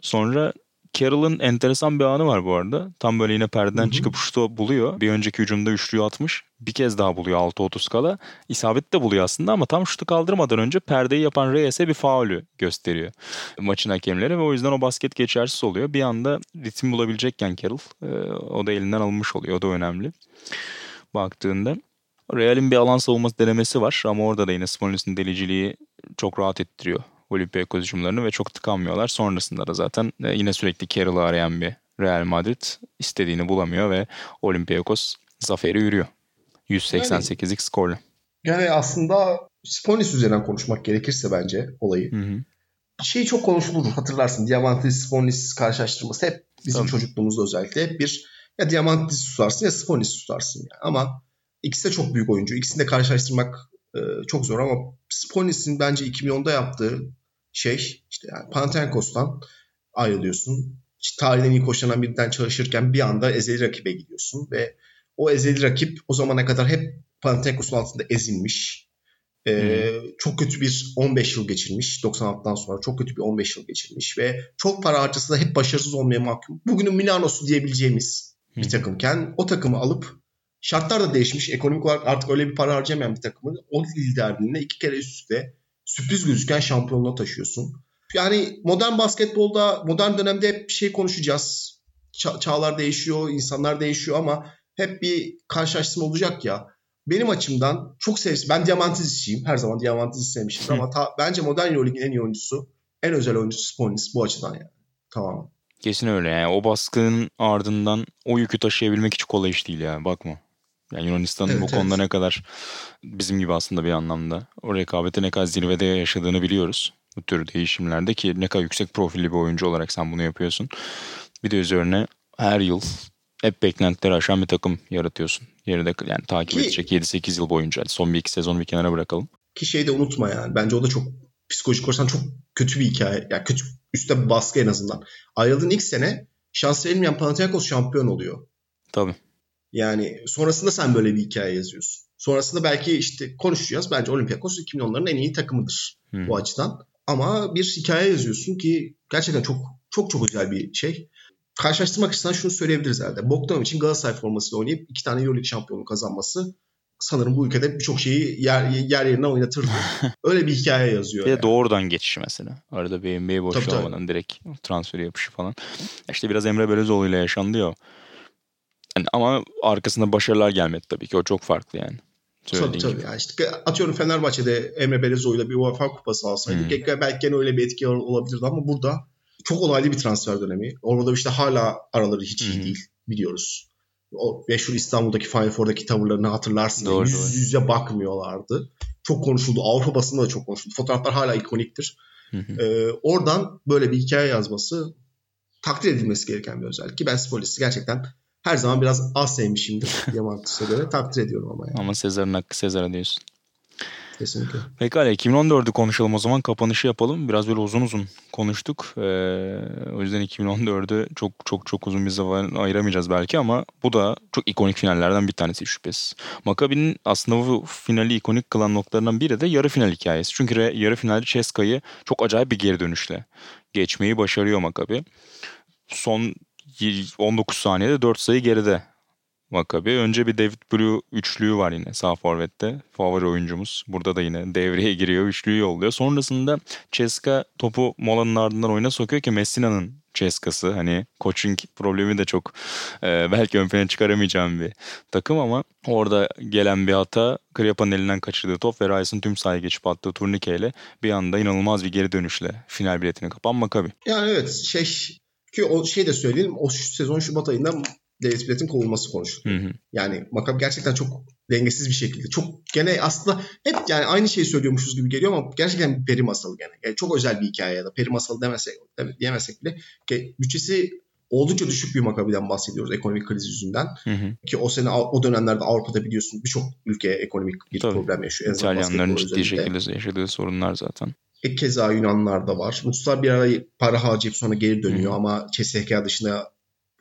Sonra Carroll'ın enteresan bir anı var bu arada. Tam böyle yine perdeden Hı hı. çıkıp çıkıp şutu buluyor. Bir önceki hücumda üçlüyü atmış. Bir kez daha buluyor 6-30 kala. İsabet de buluyor aslında ama tam şutu kaldırmadan önce perdeyi yapan Reyes'e bir faulü gösteriyor. Maçın hakemleri ve o yüzden o basket geçersiz oluyor. Bir anda ritim bulabilecekken Carroll e, o da elinden alınmış oluyor. O da önemli. Baktığında Real'in bir alan savunması denemesi var ama orada da yine Smolin's'in deliciliği çok rahat ettiriyor Olympiakos hücumlarını ve çok tıkanmıyorlar. Sonrasında da zaten e, yine sürekli Carroll'ı arayan bir Real Madrid istediğini bulamıyor ve Olympiakos zaferi yürüyor. 188'lik skorla. Yani aslında Sponis üzerinden konuşmak gerekirse bence olayı. Hı hı. Şey çok konuşulur hatırlarsın. Diamantis Sponis karşılaştırması hep bizim Tabii. çocukluğumuzda özellikle hep bir ya Diamantis tutarsın ya Sponis tutarsın. Yani. Ama ikisi de çok büyük oyuncu. İkisini de karşılaştırmak e, çok zor ama Sponis'in bence 2010'da yaptığı şey işte yani Panathinaikos'tan ayrılıyorsun. İşte tarihin en iyi koşulanan birinden çalışırken bir anda ezeli rakibe gidiyorsun ve o ezeli rakip o zamana kadar hep Panathinaikos'un altında ezilmiş. Ee, çok kötü bir 15 yıl geçirmiş. 96'dan sonra çok kötü bir 15 yıl geçirmiş ve çok para harcasa da hep başarısız olmaya mahkum. Bugünün Milano'su diyebileceğimiz bir Hı. takımken o takımı alıp şartlar da değişmiş. Ekonomik olarak artık öyle bir para harcamayan bir takımı o liderliğinde iki kere üst üste sürpriz gözüken şampiyonluğa taşıyorsun. Yani modern basketbolda, modern dönemde hep bir şey konuşacağız. Ça- çağlar değişiyor, insanlar değişiyor ama hep bir karşılaştırma olacak ya. Benim açımdan çok sevsin. Ben Diamantidis'çiyim. Her zaman Diamantidis sevmişim ama ta- bence modern Euroleague'in en iyi oyuncusu, en özel oyuncusu Sponis bu açıdan yani. Tamam. Kesin öyle yani. O baskının ardından o yükü taşıyabilmek hiç kolay iş değil ya. Bakma. Yani Yunanistan'ın Evet, bu konuda evet. ne kadar bizim gibi aslında bir anlamda o rekabeti ne kadar zirvede yaşadığını biliyoruz. Bu tür değişimlerde ki ne kadar yüksek profilli bir oyuncu olarak sen bunu yapıyorsun. Bir de üzerine her yıl hep beklentileri aşan bir takım yaratıyorsun. Geride yani takip Ki- edecek 7-8 yıl boyunca. Son bir iki sezonu bir kenara bırakalım. Ki şeyi de unutma yani. Bence o da çok psikolojik olarak çok kötü bir hikaye. Yani kötü üstte bir baskı en azından. Ayrıldığın ilk sene şans verilmeyen Panathinaikos şampiyon oluyor. Tabii. Yani sonrasında sen böyle bir hikaye yazıyorsun. Sonrasında belki işte konuşacağız. Bence Olympiakos 2010'ların en iyi takımıdır Hı. bu açıdan. Ama bir hikaye yazıyorsun ki gerçekten çok çok çok özel bir şey. Karşılaştırmak açısından şunu söyleyebiliriz herhalde. Bogdanovic için Galatasaray formasıyla oynayıp iki tane Euroleague şampiyonu kazanması sanırım bu ülkede birçok şeyi yer, yer yerine oynatırdı. *laughs* Öyle bir hikaye yazıyor. Bir yani. doğrudan geçiş mesela. Arada bir NBA boşluğu Tabii, tabii. olmadan direkt transferi yapışı falan. İşte biraz Emre Belözoğlu ile yaşandı ya. Yani ama arkasında başarılar gelmedi tabii ki. O çok farklı yani. Tabii Söylediğin tabii. Yani işte atıyorum Fenerbahçe'de Emre Belezoğlu'yla bir UEFA kupası alsaydık Hmm. belki, gene öyle bir etki ol- olabilirdi ama burada çok olaylı bir transfer dönemi. Orada işte hala araları hiç iyi Hı hı. değil biliyoruz. O meşhur İstanbul'daki Final Four'daki tavırlarını hatırlarsın. Doğru, yüz doğru. yüze bakmıyorlardı. Çok konuşuldu. Avrupa basında da çok konuşuldu. Fotoğraflar hala ikoniktir. Hı hı. Ee, oradan böyle bir hikaye yazması takdir edilmesi gereken bir özellik. Ki ben Spolis'i gerçekten her zaman biraz az sevmişimdir. *laughs* Diamantos'a göre takdir ediyorum ama yani. Ama Sezar'ın hakkı Sezar'a diyorsun. Kesinlikle. Pekala 2014'ü konuşalım o zaman kapanışı yapalım. Biraz böyle uzun uzun konuştuk. Ee, o yüzden 2014'ü çok çok çok uzun bir zaman ayıramayacağız belki ama bu da çok ikonik finallerden bir tanesi şüphesiz. Maccabi'nin aslında bu finali ikonik kılan noktalarından biri de yarı final hikayesi. Çünkü re- yarı finalde Ceska'yı çok acayip bir geri dönüşle geçmeyi başarıyor Maccabi. Son 19 saniyede 4 sayı geride Maccabi. Önce bir David Blue üçlüğü var yine sağ forvette. Favori oyuncumuz. Burada da yine devreye giriyor. Üçlüğü yolluyor. Sonrasında Ceska topu molanın ardından oyuna sokuyor ki Messina'nın Ceska'sı. Hani coaching problemi de çok e, belki ön plana çıkaramayacağım bir takım ama orada gelen bir hata Kriapa'nın elinden kaçırdığı top ve Rice'ın tüm sahaya geçip attığı turnikeyle bir anda inanılmaz bir geri dönüşle final biletini kapan Maccabi. Yani evet şey ki o şey de söyleyelim o sezon Şubat ayında Davis Blatt'in kovulması konuşuldu. Hı hı. Yani Maccabi gerçekten çok dengesiz bir şekilde. Çok gene aslında hep yani aynı şeyi söylüyormuşuz gibi geliyor ama gerçekten peri masalı gene. Yani çok özel bir hikaye ya da peri masalı demesek, diyemesek bile ki bütçesi oldukça düşük bir Maccabi'den bahsediyoruz ekonomik kriz yüzünden. Hı hı. Ki o sene o dönemlerde Avrupa'da biliyorsun birçok ülke ekonomik bir Tabii. problem yaşıyor. En İtalyanların ciddi özelinde. şekilde yaşadığı sorunlar zaten. E, keza Yunanlar da var. Ruslar bir ara para harcayıp sonra geri dönüyor Hı. ama CSK dışında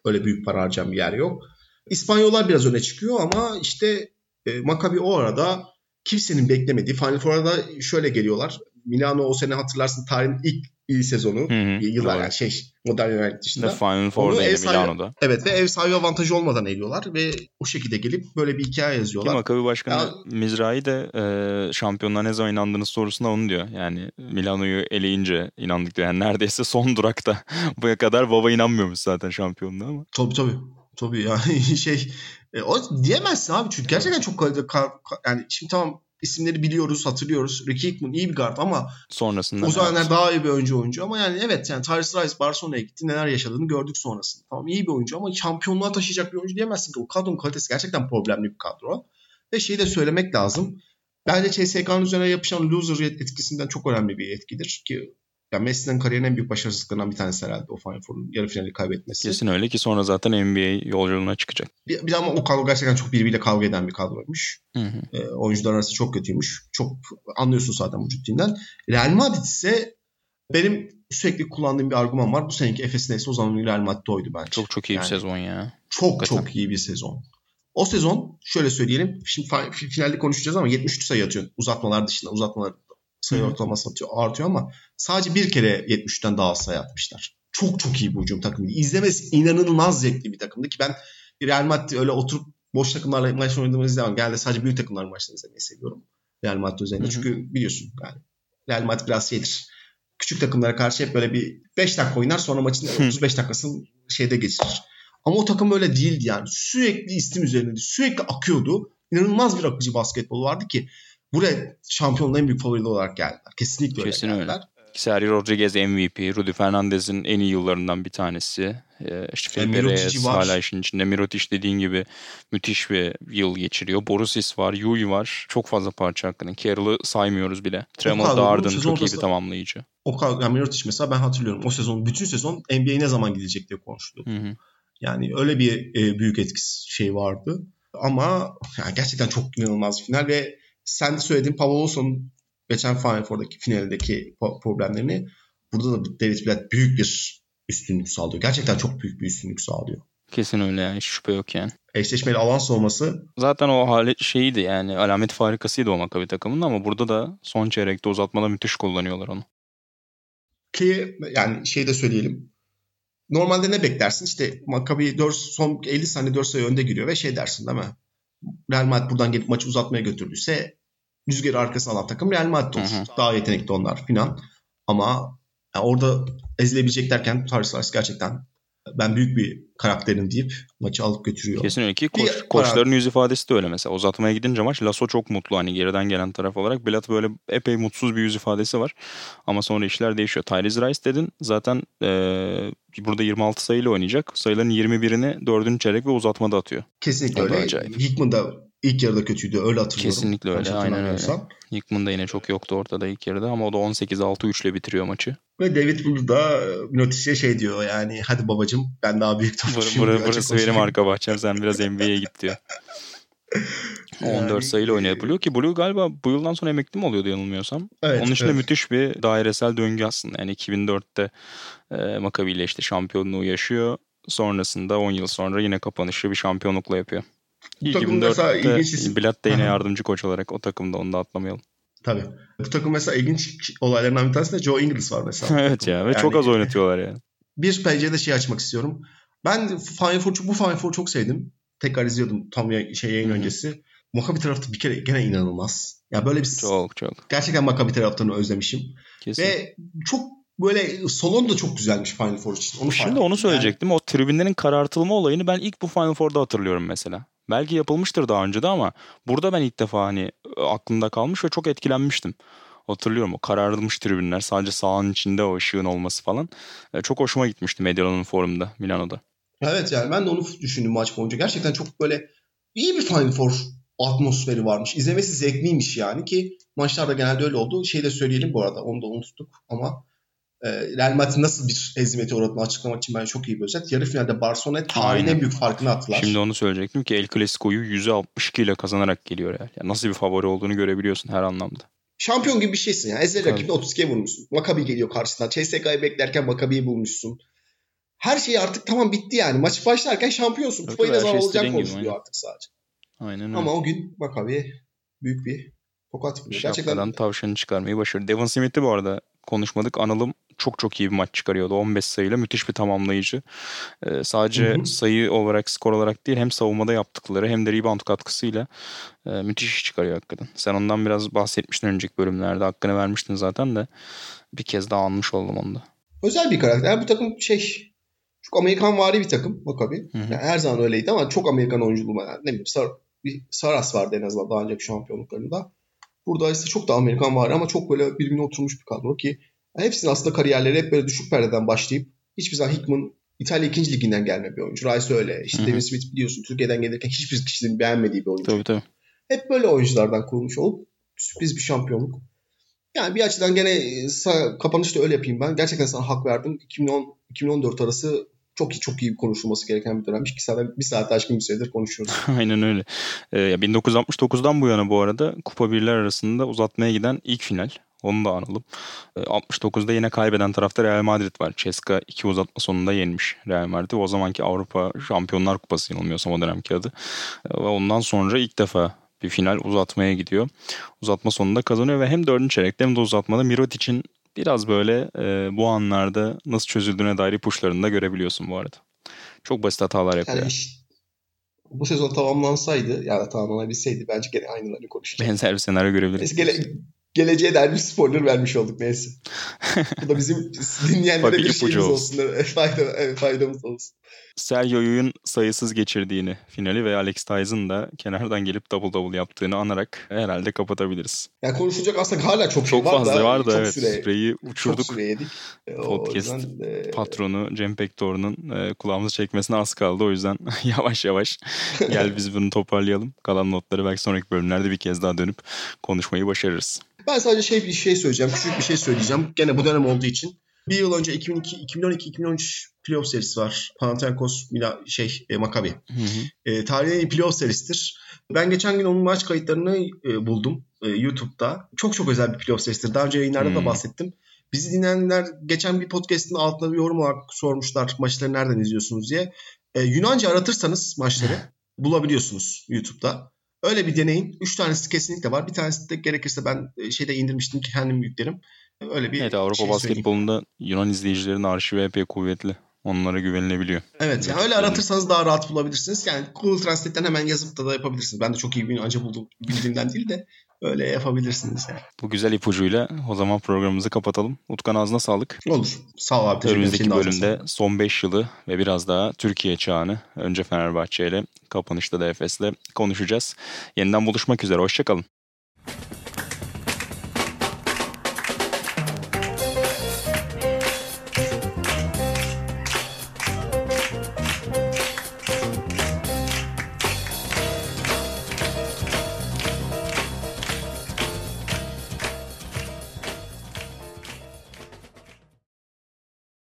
öyle büyük para harcayan bir yer yok. İspanyollar biraz öne çıkıyor ama işte e, Maccabi o arada kimsenin beklemediği Final Four'a da şöyle geliyorlar. Milano o sene hatırlarsın tarihin ilk iyi sezonu. Hı hı. Yıllar Doğru. yani şey modern The dışında. Final Onu Four'da ev yine sahibi- Milano'da. Evet ve ev sahibi avantajı olmadan eliyorlar ve o şekilde gelip böyle bir hikaye Ki yazıyorlar. Maccabi Başkanı Ya- Mizrahi de e, şampiyonluğa ne zaman inandığınız sorusuna onu diyor. Yani Milano'yu eleyince inandık diyor. Yani neredeyse son durakta. *laughs* Buraya kadar baba inanmıyormuş zaten şampiyonluğa ama. Tabii tabii. Tabii yani *laughs* şey e, o diyemezsin abi çünkü gerçekten çok kaliteli ka- ka- yani şimdi tamam isimleri biliyoruz, hatırlıyoruz. Ricky Hickman iyi bir guard ama Sonrasında evet. daha iyi bir oyuncu oyuncu ama yani evet yani Tyrese Rice Barcelona'ya gitti neler yaşadığını gördük sonrasında. Tamam iyi bir oyuncu ama şampiyonluğa taşıyacak bir oyuncu diyemezsin ki o kadronun kalitesi gerçekten problemli bir kadro. Ve şeyi de söylemek lazım. Bence CSK'nın üzerine yapışan loser etkisinden çok önemli bir etkidir ki yani Messi'nin kariyerinin en büyük başarısızlıklarından bir tanesi herhalde o Final Four'un yarı finali kaybetmesi. Kesin öyle ki sonra zaten NBA yolculuğuna çıkacak. Bir, bir ama o kadro gerçekten çok birbiriyle kavga eden bir kadroymuş. Hı hı. E, oyuncular arası çok kötüymüş. Çok anlıyorsun zaten bu ciddiğinden. Real Madrid ise benim sürekli kullandığım bir argüman var. Bu seneki Efes neyse o zaman Real Madrid oydu bence. Çok çok iyi Yani bir sezon ya. Çok Hakikaten. çok iyi bir sezon. O sezon şöyle söyleyelim. Şimdi fi- fi- finalde konuşacağız ama 73 sayı atıyor. Uzatmalar dışında. Uzatmalar sayı ortalaması atıyor, artıyor ama sadece bir kere 73'ten daha az sayı atmışlar. Çok çok iyi bir hücum takımıydı. İzlemesi inanılmaz zevkli bir takımdı ki ben Real Madrid öyle oturup boş takımlarla maç oynadığımı izlemem. Genelde sadece büyük takımlar maçlarını izlemeyi seviyorum. Real Madrid özelinde. Hı hı. Çünkü biliyorsun yani Real Madrid biraz şeydir. Küçük takımlara karşı hep böyle bir 5 dakika oynar sonra maçın 35 dakikasını şeyde geçirir. Ama o takım öyle değildi yani. Sürekli istim üzerindeydi. Sürekli akıyordu. İnanılmaz bir akıcı basketbol vardı ki buraya şampiyonluğun en büyük favori olarak geldiler. Kesinlikle öyle Kesin öyle. geldiler. Sergio Rodriguez MVP, Rudy Fernandez'in en iyi yıllarından bir tanesi. Ee, işte E, Reyes var. hala işin içinde. Mirotic dediğin gibi müthiş bir yıl geçiriyor. Borusis var, Yui var. Çok fazla parça hakkında. Carroll'ı saymıyoruz bile. Tremont Darden çok iyi bir tamamlayıcı. O kadar, yani Mirotic mesela ben hatırlıyorum. O sezon, bütün sezon NBA'ye ne zaman gidecek diye konuşuluyordu. Hı hı. Yani öyle bir e, büyük etkisi şey vardı. Ama yani gerçekten çok inanılmaz bir final ve sen de söylediğin Pavlovos'un geçen Final Four'daki finaldeki problemlerini burada da David Blatt büyük bir üstünlük sağlıyor. Gerçekten çok büyük bir üstünlük sağlıyor. Kesin öyle yani. Şüphe yok yani. Eşleşmeli avans olması Zaten o hali şeydi yani alamet farikasıydı o Maccabi takımının ama burada da son çeyrekte uzatmada müthiş kullanıyorlar onu. Ki yani şey de söyleyelim. Normalde ne beklersin? İşte Maccabi 4, son 50 saniye 4 sayı önde giriyor ve şey dersin değil mi? Real Madrid buradan gelip maçı uzatmaya götürdüyse rüzgarı arkasına alan takım Real Madrid olur. Hı hı. Daha yetenekli onlar filan. Ama yani orada ezilebilecek derken Paris gerçekten ben büyük bir karakterim deyip maçı alıp götürüyor. Kesin öyle ki koç, koçların yüz ifadesi de öyle mesela. Uzatmaya gidince maç Lasso çok mutlu hani geriden gelen taraf olarak. Bilat böyle epey mutsuz bir yüz ifadesi var. Ama sonra işler değişiyor. Tyrese Rice dedin zaten ee, burada 26 sayıyla oynayacak. Sayıların 21'ini 4. çeyrek ve uzatmada atıyor. Kesinlikle öyle. Hickman da ilk yarıda kötüydü öyle hatırlıyorum. Kesinlikle öyle aynen öyle. Hickman da yine çok yoktu ortada ilk yarıda ama o da 18-6-3 ile bitiriyor maçı. Ve David burada Notic'e şey diyor yani hadi babacım ben daha büyük topçuyum. Bur- burası benim arka bahçem sen biraz *laughs* NBA'ye git diyor. Yani, 14 sayıyla oynayabiliyor ki Blue galiba bu yıldan sonra emekli mi oluyordu yanılmıyorsam. Evet, Onun dışında evet. müthiş bir dairesel döngü aslında. Yani 2004'te e, Maccabi ile işte şampiyonluğu yaşıyor. Sonrasında 10 yıl sonra yine kapanışı bir şampiyonlukla yapıyor. Bu takım mesela ilginç... Bilat da yine yardımcı koç olarak o takımda onu da atlamayalım. Tabii. Bu takım mesela ilginç olaylarından bir tanesi de Joe Ingles var mesela. *laughs* evet ya ve yani, çok az *laughs* oynatıyorlar yani. Bir pencerede şey açmak istiyorum. Ben Final Four, bu Final Four'u çok sevdim. Tekrar izliyordum tam ya, şey yayın Hı-hı. öncesi. Maccabi tarafı bir kere gene inanılmaz. Ya böyle bir çok çok. Gerçekten Maccabi taraftarını özlemişim. Kesin. Ve çok böyle salon da çok güzelmiş Final Four için. Onu Şimdi onu söyleyecektim. Yani... O tribünlerin karartılma olayını ben ilk bu Final Four'da hatırlıyorum mesela. Belki yapılmıştır daha önce de ama burada ben ilk defa hani aklımda kalmış ve çok etkilenmiştim. Hatırlıyorum o kararılmış tribünler sadece sahanın içinde o ışığın olması falan. E, çok hoşuma gitmişti Mediola'nın forumda Milano'da. Evet yani ben de onu düşündüm maç boyunca. Gerçekten çok böyle iyi bir Final Four atmosferi varmış. İzlemesi zevkliymiş yani ki maçlarda genelde öyle oldu. Şey de söyleyelim bu arada onu da unuttuk ama e, Real Madrid nasıl bir hezimete uğradığını açıklamak için ben çok iyi bir özet. Yarı finalde Barcelona tarihin en büyük farkını attılar. Şimdi onu söyleyecektim ki El Clasico'yu %62 ile kazanarak geliyor Real. Yani nasıl bir favori olduğunu görebiliyorsun her anlamda. Şampiyon gibi bir şeysin ya. Ezel rakibini 32'ye vurmuşsun. Maccabi geliyor karşısına. CSK'yı beklerken Maccabi'yi bulmuşsun. Her şey artık tamam bitti yani. Maç başlarken şampiyonsun. Kupayı ne zaman şey olacak konuşuluyor artık sadece. Aynen öyle. Ama o gün Maccabi büyük bir tokat vuruyor. Gerçekten tavşanı çıkarmayı başardı. Devon Smith'i bu arada konuşmadık. Analım çok çok iyi bir maç çıkarıyordu. 15 sayıyla müthiş bir tamamlayıcı. Ee, sadece hı hı. sayı olarak, skor olarak değil hem savunmada yaptıkları hem de rebound katkısıyla e, müthiş iş çıkarıyor hakikaten. Sen ondan biraz bahsetmiştin önceki bölümlerde. Hakkını vermiştin zaten de bir kez daha anmış oldum onda. Özel bir karakter. Bu takım şey çok Amerikan vari bir takım Maccabi. Yani her zaman öyleydi ama çok Amerikan oyunculuğu. Yani ne bileyim Sar, bir Saras vardı en azından daha önceki şampiyonluklarında. Burada ise çok da Amerikan var ama çok böyle birbirine oturmuş bir kadro ki yani hepsinin aslında kariyerleri hep böyle düşük perdeden başlayıp hiçbir zaman Hickman İtalya 2. liginden gelme bir oyuncu. Rice öyle. İşte Devin Smith biliyorsun Türkiye'den gelirken hiçbir kişinin beğenmediği bir oyuncu. Tabii tabii. Hep böyle oyunculardan kurulmuş olup sürpriz bir şampiyonluk. Yani bir açıdan gene kapanışta öyle yapayım ben. Gerçekten sana hak verdim. 2010 2014 arası çok iyi çok iyi konuşulması gereken bir dönemmiş. Bir saat, bir saat aşkın bir süredir konuşuyoruz. *laughs* Aynen öyle. Ee, 1969'dan bu yana bu arada Kupa Birler arasında uzatmaya giden ilk final. Onu da analım. E, 69'da yine kaybeden tarafta Real Madrid var. Ceska iki uzatma sonunda yenmiş Real Madrid'i. O zamanki Avrupa Şampiyonlar Kupası yanılmıyorsam o dönemki adı. E, ve ondan sonra ilk defa bir final uzatmaya gidiyor. Uzatma sonunda kazanıyor ve hem dördüncü çeyrekte hem de uzatmada Mirotic'in biraz böyle e, bu anlarda nasıl çözüldüğüne dair ipuçlarını da görebiliyorsun bu arada. Çok basit hatalar yapıyor. Yani işte, bu sezon tamamlansaydı ya da tamamlanabilseydi bence gene aynılarını konuşacaktık. Benzer bir senaryo görebiliriz. Gele, geleceğe dair bir spoiler vermiş olduk neyse. *laughs* Bu da bizim dinleyenlere bir şeyimiz olsun. Fayda, evet, faydamız olsun. Sergio'yun sayısız geçirdiğini finali ve Alex Tyson da kenardan gelip double double yaptığını anarak herhalde kapatabiliriz. Yani konuşulacak aslında hala çok, çok şey var fazla da, var da evet. Süre, süreyi uçurduk. Çok süre yedik. Podcast yüzden, e... patronu Cem Pektor'un e, kulağımızı çekmesine az kaldı. O yüzden *laughs* yavaş yavaş gel biz bunu toparlayalım. Kalan notları belki sonraki bölümlerde bir kez daha dönüp konuşmayı başarırız. Ben sadece şey bir şey söyleyeceğim. Küçük bir şey söyleyeceğim. Gene bu dönem olduğu için. Bir yıl önce 2002, 2012, 2013 playoff serisi var. Panathinaikos Mila, şey e, Maccabi. E, tarihin playoff serisidir. Ben geçen gün onun maç kayıtlarını e, buldum e, YouTube'da. Çok çok özel bir playoff serisidir. Daha önce yayınlarda hmm. da bahsettim. Bizi dinleyenler geçen bir podcast'ın altında bir yorum olarak sormuşlar maçları nereden izliyorsunuz diye. E, Yunanca aratırsanız maçları *laughs* bulabiliyorsunuz YouTube'da. Öyle bir deneyin. Üç tanesi kesinlikle var. Bir tanesi de gerekirse ben e, şeyde indirmiştim ki kendim yüklerim. Öyle bir Evet Avrupa şey basketbolunda Yunan izleyicilerin arşivi epey kuvvetli. Onlara güvenilebiliyor. Evet yani öyle aratırsanız daha rahat bulabilirsiniz. Yani Google Translate'ten hemen yazıp da, da yapabilirsiniz. Ben de çok iyi bir anca buldum bildiğimden değil de öyle yapabilirsiniz yani. Bu güzel ipucuyla o zaman programımızı kapatalım. Utkan ağzına sağlık. Olur. Sağ ol abi. Önümüzdeki Senin de ağzına bölümde son 5 yılı ve biraz daha Türkiye çağını önce Fenerbahçe ile kapanışta da Efes'le konuşacağız. Yeniden buluşmak üzere. Hoşçakalın.